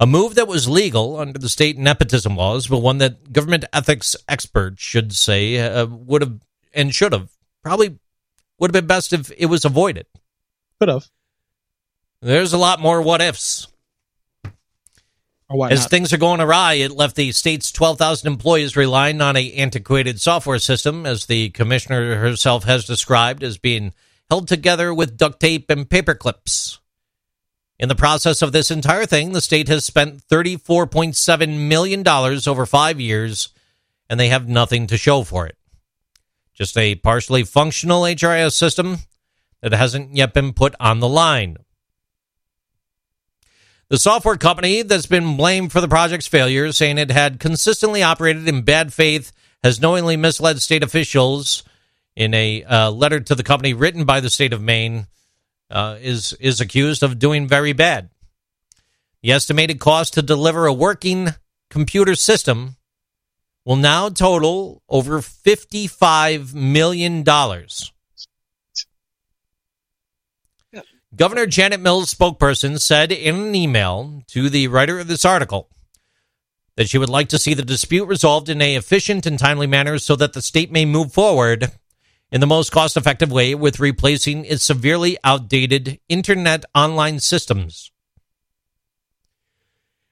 A move that was legal under the state nepotism laws, but one that government ethics experts should say uh, would have and should have probably would have been best if it was avoided. Could have. There's a lot more what ifs. As things are going awry, it left the state's 12,000 employees relying on a antiquated software system, as the commissioner herself has described as being held together with duct tape and paper clips. In the process of this entire thing, the state has spent $34.7 million over five years, and they have nothing to show for it. Just a partially functional HRIS system that hasn't yet been put on the line. The software company that's been blamed for the project's failure, saying it had consistently operated in bad faith, has knowingly misled state officials in a uh, letter to the company written by the state of Maine, uh, is, is accused of doing very bad. The estimated cost to deliver a working computer system will now total over $55 million. Governor Janet Mills' spokesperson said in an email to the writer of this article that she would like to see the dispute resolved in a efficient and timely manner so that the state may move forward in the most cost effective way with replacing its severely outdated internet online systems.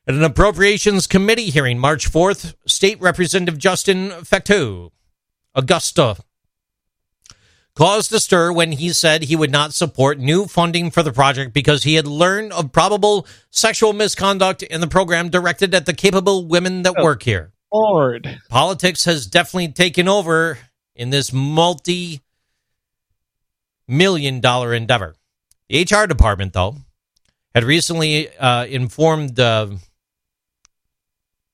At an Appropriations Committee hearing March 4th, State Representative Justin Fecteau, Augusta, caused a stir when he said he would not support new funding for the project because he had learned of probable sexual misconduct in the program directed at the capable women that oh, work here. Lord. Politics has definitely taken over in this multi million dollar endeavor. The HR department, though, had recently uh, informed uh,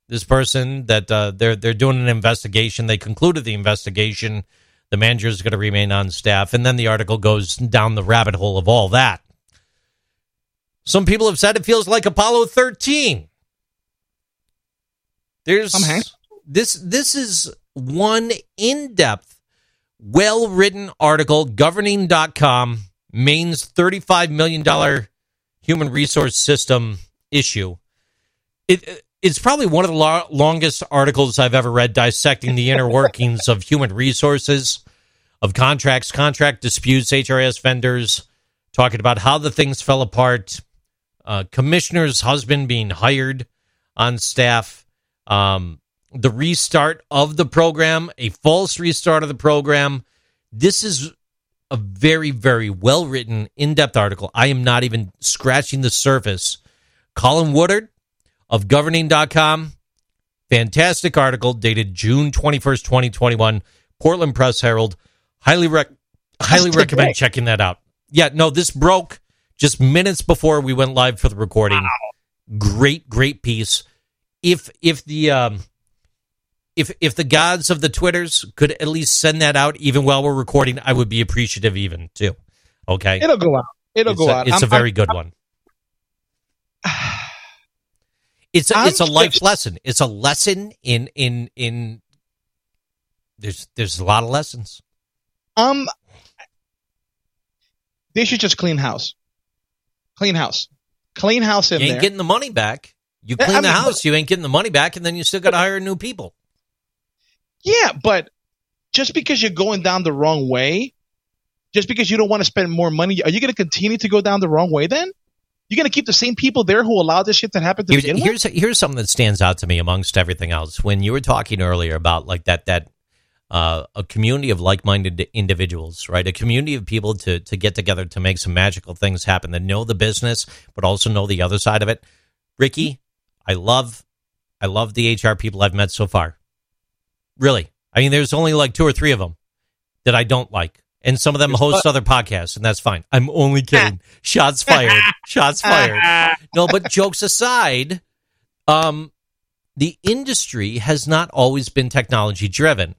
this person that uh, they're they're doing an investigation. They concluded the investigation. The manager is going to remain on staff, and then the article goes down the rabbit hole of all that. Some people have said it feels like Apollo 13. There's this this is one in-depth, well-written article governing.com Maine's $35 million human resource system issue. It it's probably one of the lo- longest articles I've ever read dissecting the inner workings of human resources, of contracts, contract disputes, HRS vendors, talking about how the things fell apart, uh, commissioner's husband being hired on staff, um, the restart of the program, a false restart of the program, This is a very, very well written, in depth article. I am not even scratching the surface. Colin Woodard of governing.com, fantastic article dated June 21st, 2021, Portland Press Herald. Highly, rec- highly recommend checking that out. Yeah, no, this broke just minutes before we went live for the recording. Great, great piece. If if the um, if if the gods of the twitters could at least send that out even while we're recording, I would be appreciative even too. Okay, It'll go out. It'll it's go a, out. It's I'm- a very I'm- good one. It's a, I'm it's a life lesson. It's a lesson in in in. There's there's a lot of lessons. Um, they should just clean house. Clean house. Clean house in You ain't there. getting the money back. You clean I the house, you ain't getting the money back, and then you still got to hire new people. Yeah, but just because you're going down the wrong way, just because you don't want to spend more money, are you going to continue to go down the wrong way then? You're going to keep the same people there who allowed this shit to happen to Here's, begin with? here's here's something that stands out to me amongst everything else. When you were talking earlier about like that that uh, a community of like-minded individuals, right? A community of people to to get together to make some magical things happen that know the business but also know the other side of it. Ricky, I love I love the HR people I've met so far. Really. I mean there's only like two or three of them that I don't like. And some of them host other podcasts, and that's fine. I'm only kidding. Shots fired. Shots fired. No, but jokes aside, um, the industry has not always been technology driven.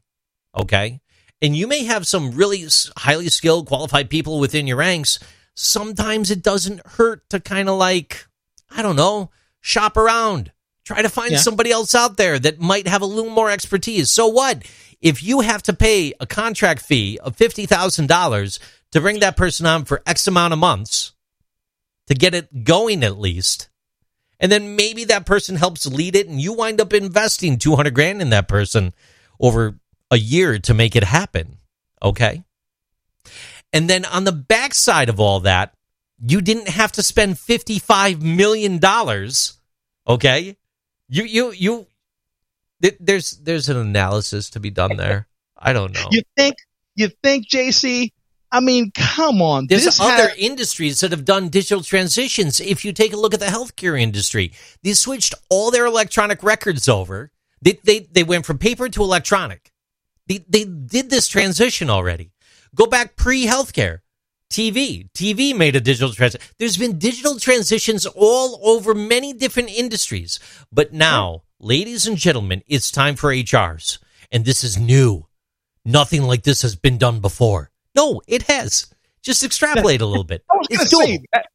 Okay. And you may have some really highly skilled, qualified people within your ranks. Sometimes it doesn't hurt to kind of like, I don't know, shop around. Try to find Yeah. somebody else out there that might have a little more expertise. So what? If you have to pay a contract fee of $50,000 to bring that person on for X amount of months to get it going at least, and then maybe that person helps lead it and you wind up investing 200 grand in that person over a year to make it happen. Okay. And then on the backside of all that, you didn't have to spend $55 million. Okay. You, you, you, th- there's, there's an analysis to be done there. I don't know. You think, you think, JC? I mean, come on. There's this other has- industries that have done digital transitions. If you take a look at the healthcare industry, they switched all their electronic records over. They they, they went from paper to electronic. They they did this transition already. Go back pre healthcare. TV. TV made a digital transition. There's been digital transitions all over many different industries. But now, ladies and gentlemen, it's time for HRs. And this is new. Nothing like this has been done before. No, it has. Just extrapolate a little bit. I was going to It's say that,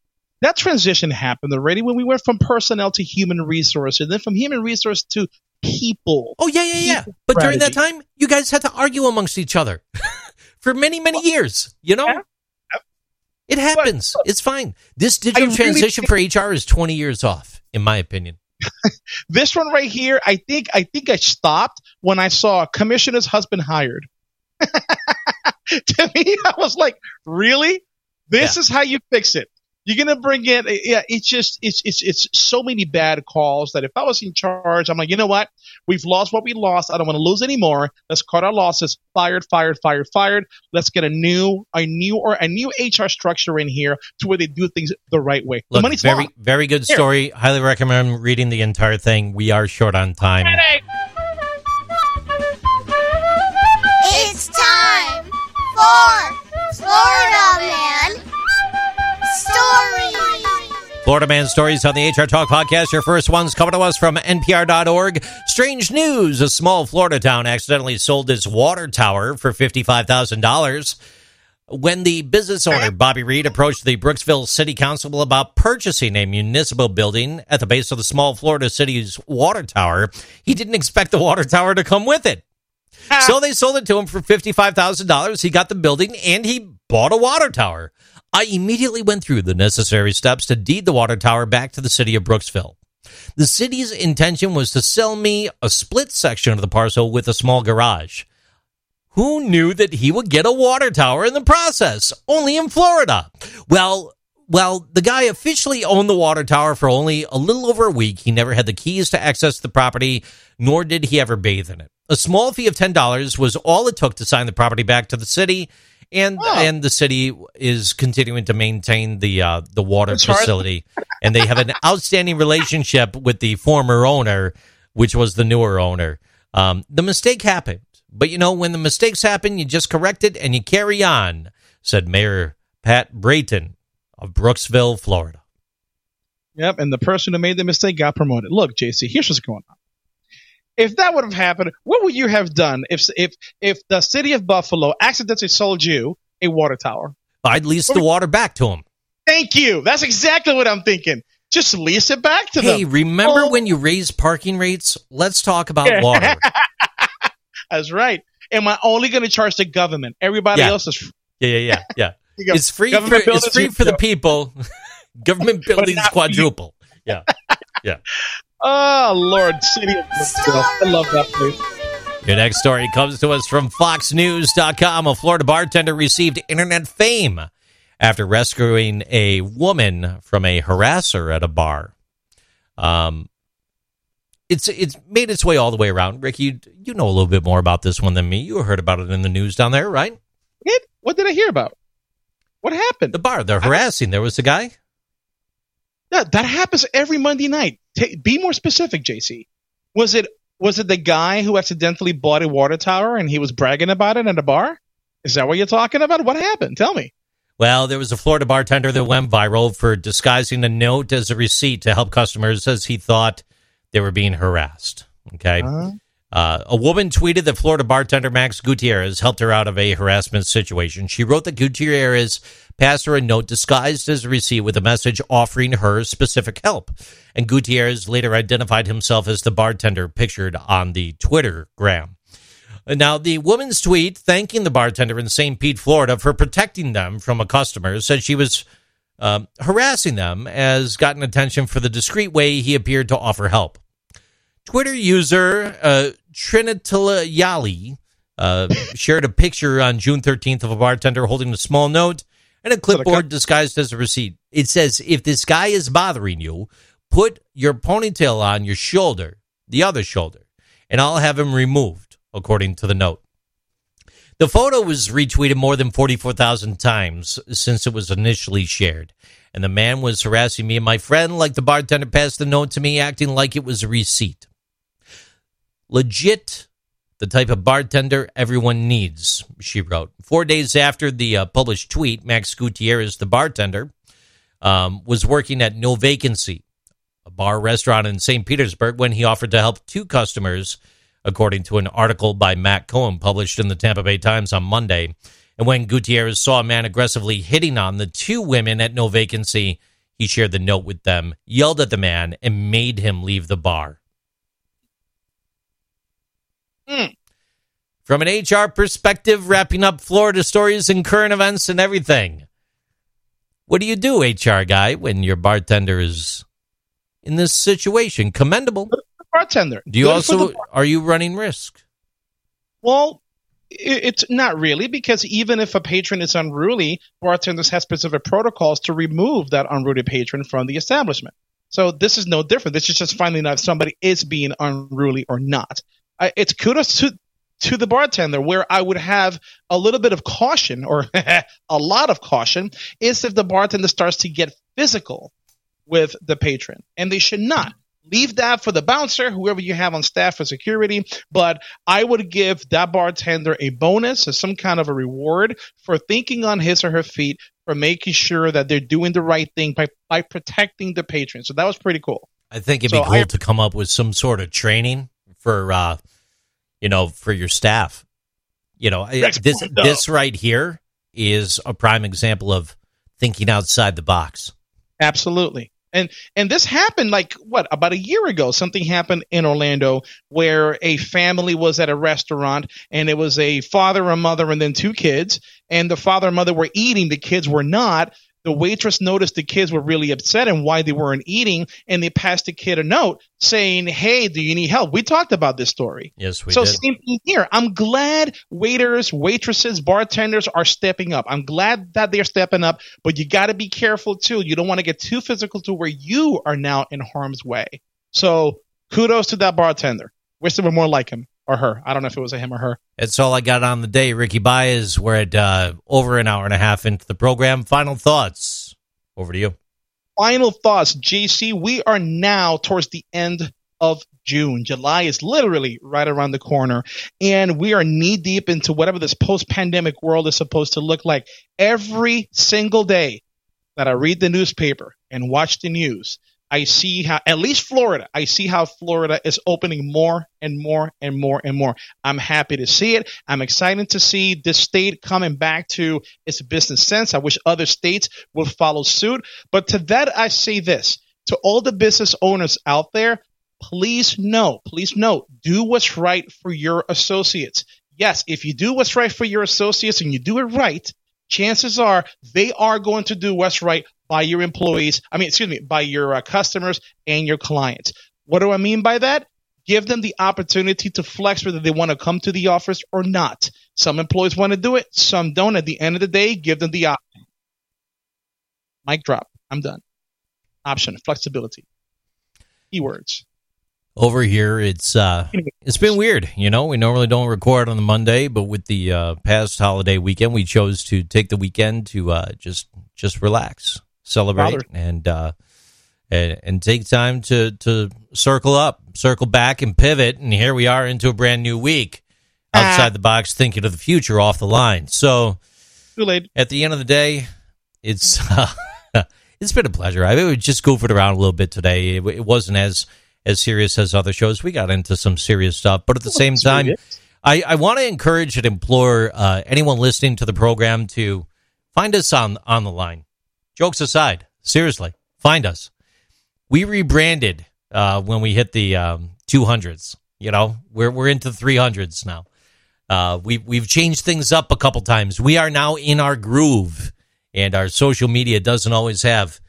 that transition happened already when we went from personnel to human resources, and then from human resource to people. Oh yeah, yeah, yeah. But during that time, you guys had to argue amongst each other for many, many years. You know, it happens. it's fine. This digital transition for HR is twenty years off, in my opinion. This one right here, I think, I think I stopped when I saw commissioner's husband hired. to me, I was like, really? This is how you fix it. You're gonna bring in, eh, yeah. It's just, it's, it's, it's so many bad calls that if I was in charge, I'm like, you know what? We've lost what we lost. I don't want to lose anymore. Let's cut our losses. Fired, fired, fired, fired. Let's get a new, a new, or a new HR structure in here to where they do things the right way. the money's very, long. very good Here. story. Highly recommend reading the entire thing. We are short on time. It's time for Florida Man Florida Man Stories on the HR Talk podcast. Your first one's coming to us from NPR.org. Strange news. A small Florida town accidentally sold its water tower for $55,000. When the business owner, Bobby Reed, approached the Brooksville City Council about purchasing a municipal building at the base of the small Florida city's water tower, he didn't expect the water tower to come with it. Ah. So they sold it to him for $55,000. He got the building and he bought a water tower. I immediately went through the necessary steps to deed the water tower back to the city of Brooksville. The city's intention was to sell me a split section of the parcel with a small garage. Who knew that he would get a water tower in the process? Only in Florida. Well, well, the guy officially owned the water tower for only a little over a week. He never had the keys to access the property, nor did he ever bathe in it. A small fee of ten dollars was all it took to sign the property back to the city, and Oh. and the city is continuing to maintain the uh, the water As far as- facility, and they have an outstanding relationship with the former owner, which was the newer owner. Um, the mistake happened, but you know when the mistakes happen, you just correct it and you carry on," said Mayor Pat Brayton of Brooksville, Florida. Yep, and the person who made the mistake got promoted. Look, JC, here's what's going on. If that would have happened, what would you have done if if if the city of Buffalo accidentally sold you a water tower? I'd lease the water back to him. Thank you. That's exactly what I'm thinking. Just lease it back to Hey, them. Hey, remember Oh. when you raised parking rates? Let's talk about water. That's right. Am I only going to charge the government? Everybody Yeah. else is free. Yeah, yeah, yeah, yeah. It's free for it's free for the people. Government buildings not for you. quadruple. Yeah, yeah. Oh Lord, city of Brooksville. I love that place. Your next story comes to us from FoxNews.com. A Florida bartender received internet fame after rescuing a woman from a harasser at a bar. Um, it's it's made its way all the way around. Rick, you you know a little bit more about this one than me. You heard about it in the news down there, right? It, what did I hear about? What happened? The bar, they're harassing. There was a guy. Yeah, that happens every Monday night. Ta be more specific, JC. Was it was it the guy who accidentally bought a water tower and he was bragging about it at a bar? Is that what you're talking about? What happened? Tell me. Well, there was a Florida bartender that went viral for disguising a note as a receipt to help customers as he thought they were being harassed. Okay. Uh-huh. Uh, a woman tweeted that Florida bartender Max Gutierrez helped her out of a harassment situation. She wrote that Gutierrez passed her a note disguised as a receipt with a message offering her specific help. And Gutierrez later identified himself as the bartender pictured on the Twitter gram. Now, the woman's tweet thanking the bartender in St. Pete, Florida, for protecting them from a customer said she was um, harassing them as gotten attention for the discreet way he appeared to offer help. Twitter user uh, Trinitalayali uh, shared a picture on June 13th of a bartender holding a small note and a clipboard disguised as a receipt. It says, if this guy is bothering you, put your ponytail on your shoulder, the other shoulder, and I'll have him removed, according to the note. The photo was retweeted more than 44,000 times since it was initially shared. And the man was harassing me and my friend like the bartender passed the note to me, acting like it was a receipt. Legit, the type of bartender everyone needs, she wrote. Four days after the uh, published tweet, Max Gutierrez, the bartender, um, was working at No Vacancy, a bar restaurant in St. Petersburg, when he offered to help two customers, according to an article by Matt Cohen published in the Tampa Bay Times on Monday. And when Gutierrez saw a man aggressively hitting on the two women at No Vacancy, he shared the note with them, yelled at the man, and made him leave the bar. Hmm. From an HR perspective, wrapping up Florida stories and current events and everything. What do you do, HR guy, when your bartender is in this situation? Commendable. Bartender. Do you Good also are you running risk? Well, it's not really because even if a patron is unruly, bartenders have specific protocols to remove that unruly patron from the establishment. So this is no different. This is just finding out if somebody is being unruly or not. I, it's kudos to to the bartender where I would have a little bit of caution or a lot of caution is if the bartender starts to get physical with the patron, and they should not. Leave that for the bouncer, whoever you have on staff for security. But I would give that bartender a bonus or some kind of a reward for thinking on his or her feet, for making sure that they're doing the right thing by, by protecting the patron. So that was pretty cool. I think it'd So be cool I- to come up with some sort of training for uh you know, for your staff. You know, I- Rex this Pondo. this right here is a prime example of thinking outside the box. Absolutely. And and this happened like what about a year ago? Something happened in Orlando where a family was at a restaurant and it was a father, a mother, and then two kids. And the father and mother were eating, the kids were not. The waitress noticed the kids were really upset and why they weren't eating, and they passed the kid a note saying, "Hey, do you need help?" We talked about this story. Yes, we did. so did. same thing here. I'm glad waiters, waitresses, bartenders are stepping up. I'm glad that they're stepping up, but you got to be careful too. You don't want to get too physical to where you are now in harm's way. So kudos to that bartender. Wish there were more like him. Or her. I don't know if it was a him or her. That's all I got on the day. Ricky Baez, we're at uh, over an hour and a half into the program. Final thoughts. Over to you. Final thoughts, JC. We are now towards the end of June. July is literally right around the corner, and we are knee deep into whatever this post pandemic world is supposed to look like. Every single day that I read the newspaper and watch the news, I see how, at least Florida, I see how Florida is opening more and more and more and more. I'm happy to see it. I'm excited to see this state coming back to its business sense. I wish other states would follow suit. But to that, I say this to all the business owners out there, please know, please know, do what's right for your associates. Yes, if you do what's right for your associates and you do it right, chances are they are going to do what's right by your employees. I mean, excuse me, by your uh, customers and your clients. What do I mean by that? Give them the opportunity to flex whether they want to come to the office or not. Some employees want to do it, some don't. At the end of the day, give them the option. Mic drop. I'm done. Option, flexibility. Keywords. Over here, it's uh, it's been weird. You know, we normally don't record on the Monday, but with the uh, past holiday weekend, we chose to take the weekend to uh, just just relax, celebrate, and uh, and and take time to to circle up, circle back, and pivot. And here we are into a brand new week, outside the box, thinking of the future, off the line. So, Too late. at the end of the day, it's uh, it's been a pleasure. I would just goof it around a little bit today. It, it wasn't as as serious as other shows. We got into some serious stuff, but at the same time, I, I want to encourage and implore uh, anyone listening to the program to find us on on the line. Jokes aside, seriously, find us. We rebranded uh, when we hit the um, 200s. You know, we're we're into 300s now. Uh, we we've changed things up a couple times. We are now in our groove, and our social media doesn't always have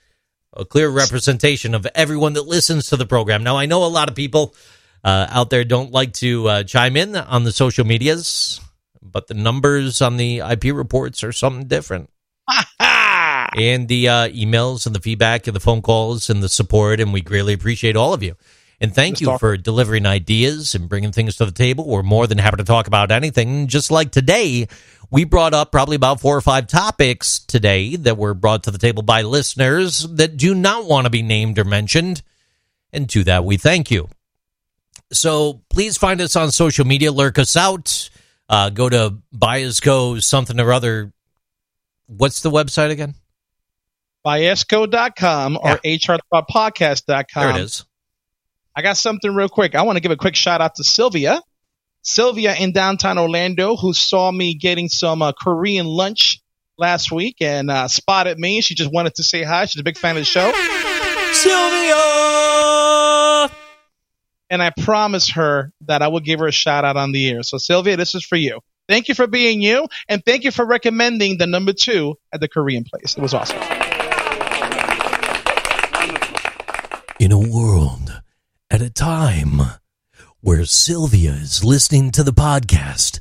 a clear representation of everyone that listens to the program. Now, I know a lot of people uh, out there don't like to uh, chime in on the social medias, but the numbers on the IP reports are something different. and the uh, emails and the feedback and the phone calls and the support, and we greatly appreciate all of you. And thank you for delivering ideas and bringing things to the table. We're more than happy to talk about anything. Just like today, we brought up probably about four or five topics today that were brought to the table by listeners that do not want to be named or mentioned. And to that, we thank you. So please find us on social media, lurk us out. Uh, go to Baezco something or other. What's the website again? Baezco.com or hrpodcast.com. There it is. I got something real quick. I want to give a quick shout out to Sylvia. Sylvia in downtown Orlando, who saw me getting some uh, Korean lunch last week and uh, spotted me. She just wanted to say hi. She's a big fan of the show. Sylvia! And I promised her that I would give her a shout out on the air. So, Sylvia, this is for you. Thank you for being you, and thank you for recommending the number two at the Korean place. It was awesome. In a world at a time where Sylvia is listening to the podcast,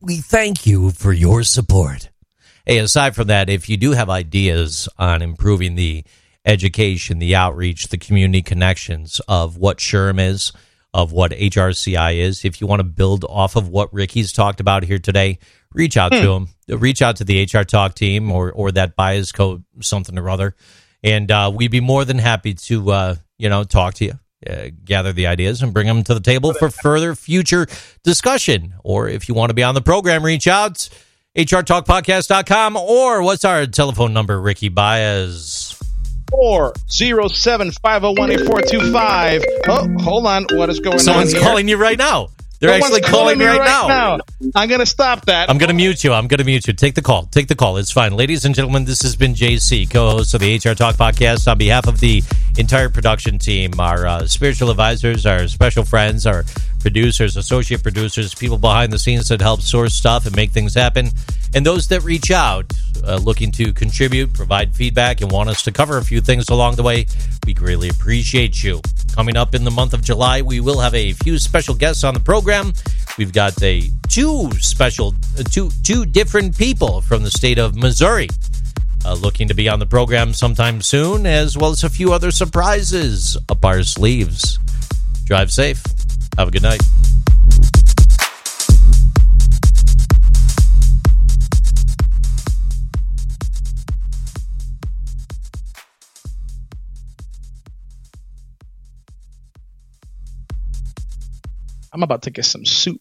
we thank you for your support. Hey, aside from that, if you do have ideas on improving the education, the outreach, the community connections of what SHRM is, of what HRCI is, if you want to build off of what Ricky's talked about here today, reach out to him. Reach out to the HR Talk team or, or that Baezco, something or other. And uh, we'd be more than happy to, uh, you know, talk to you uh, gather the ideas and bring them to the table for further future discussion. Or if you want to be on the program, reach out, hrtalkpodcast.com, or what's our telephone number, Ricky Baez? Four zero seven five zero one eight four two five. Oh, hold on. What is going Someone's on here? calling you right now. They're Someone's actually calling, me right, now. I'm going to stop that. I'm going to mute you. I'm going to mute you. Take the call. Take the call. It's fine. Ladies and gentlemen, this has been JC, co host of the HR Talk podcast. On behalf of the entire production team, our uh, spiritual advisors, our special friends, our producers, associate producers, people behind the scenes that help source stuff and make things happen, and those that reach out uh, looking to contribute, provide feedback, and want us to cover a few things along the way, we greatly appreciate you. Coming up in the month of July, we will have a few special guests on the program. We've got a two special, uh, two two different people from the state of Missouri uh, looking to be on the program sometime soon, as well as a few other surprises up our sleeves. Drive safe. Have a good night. I'm about to get some soup.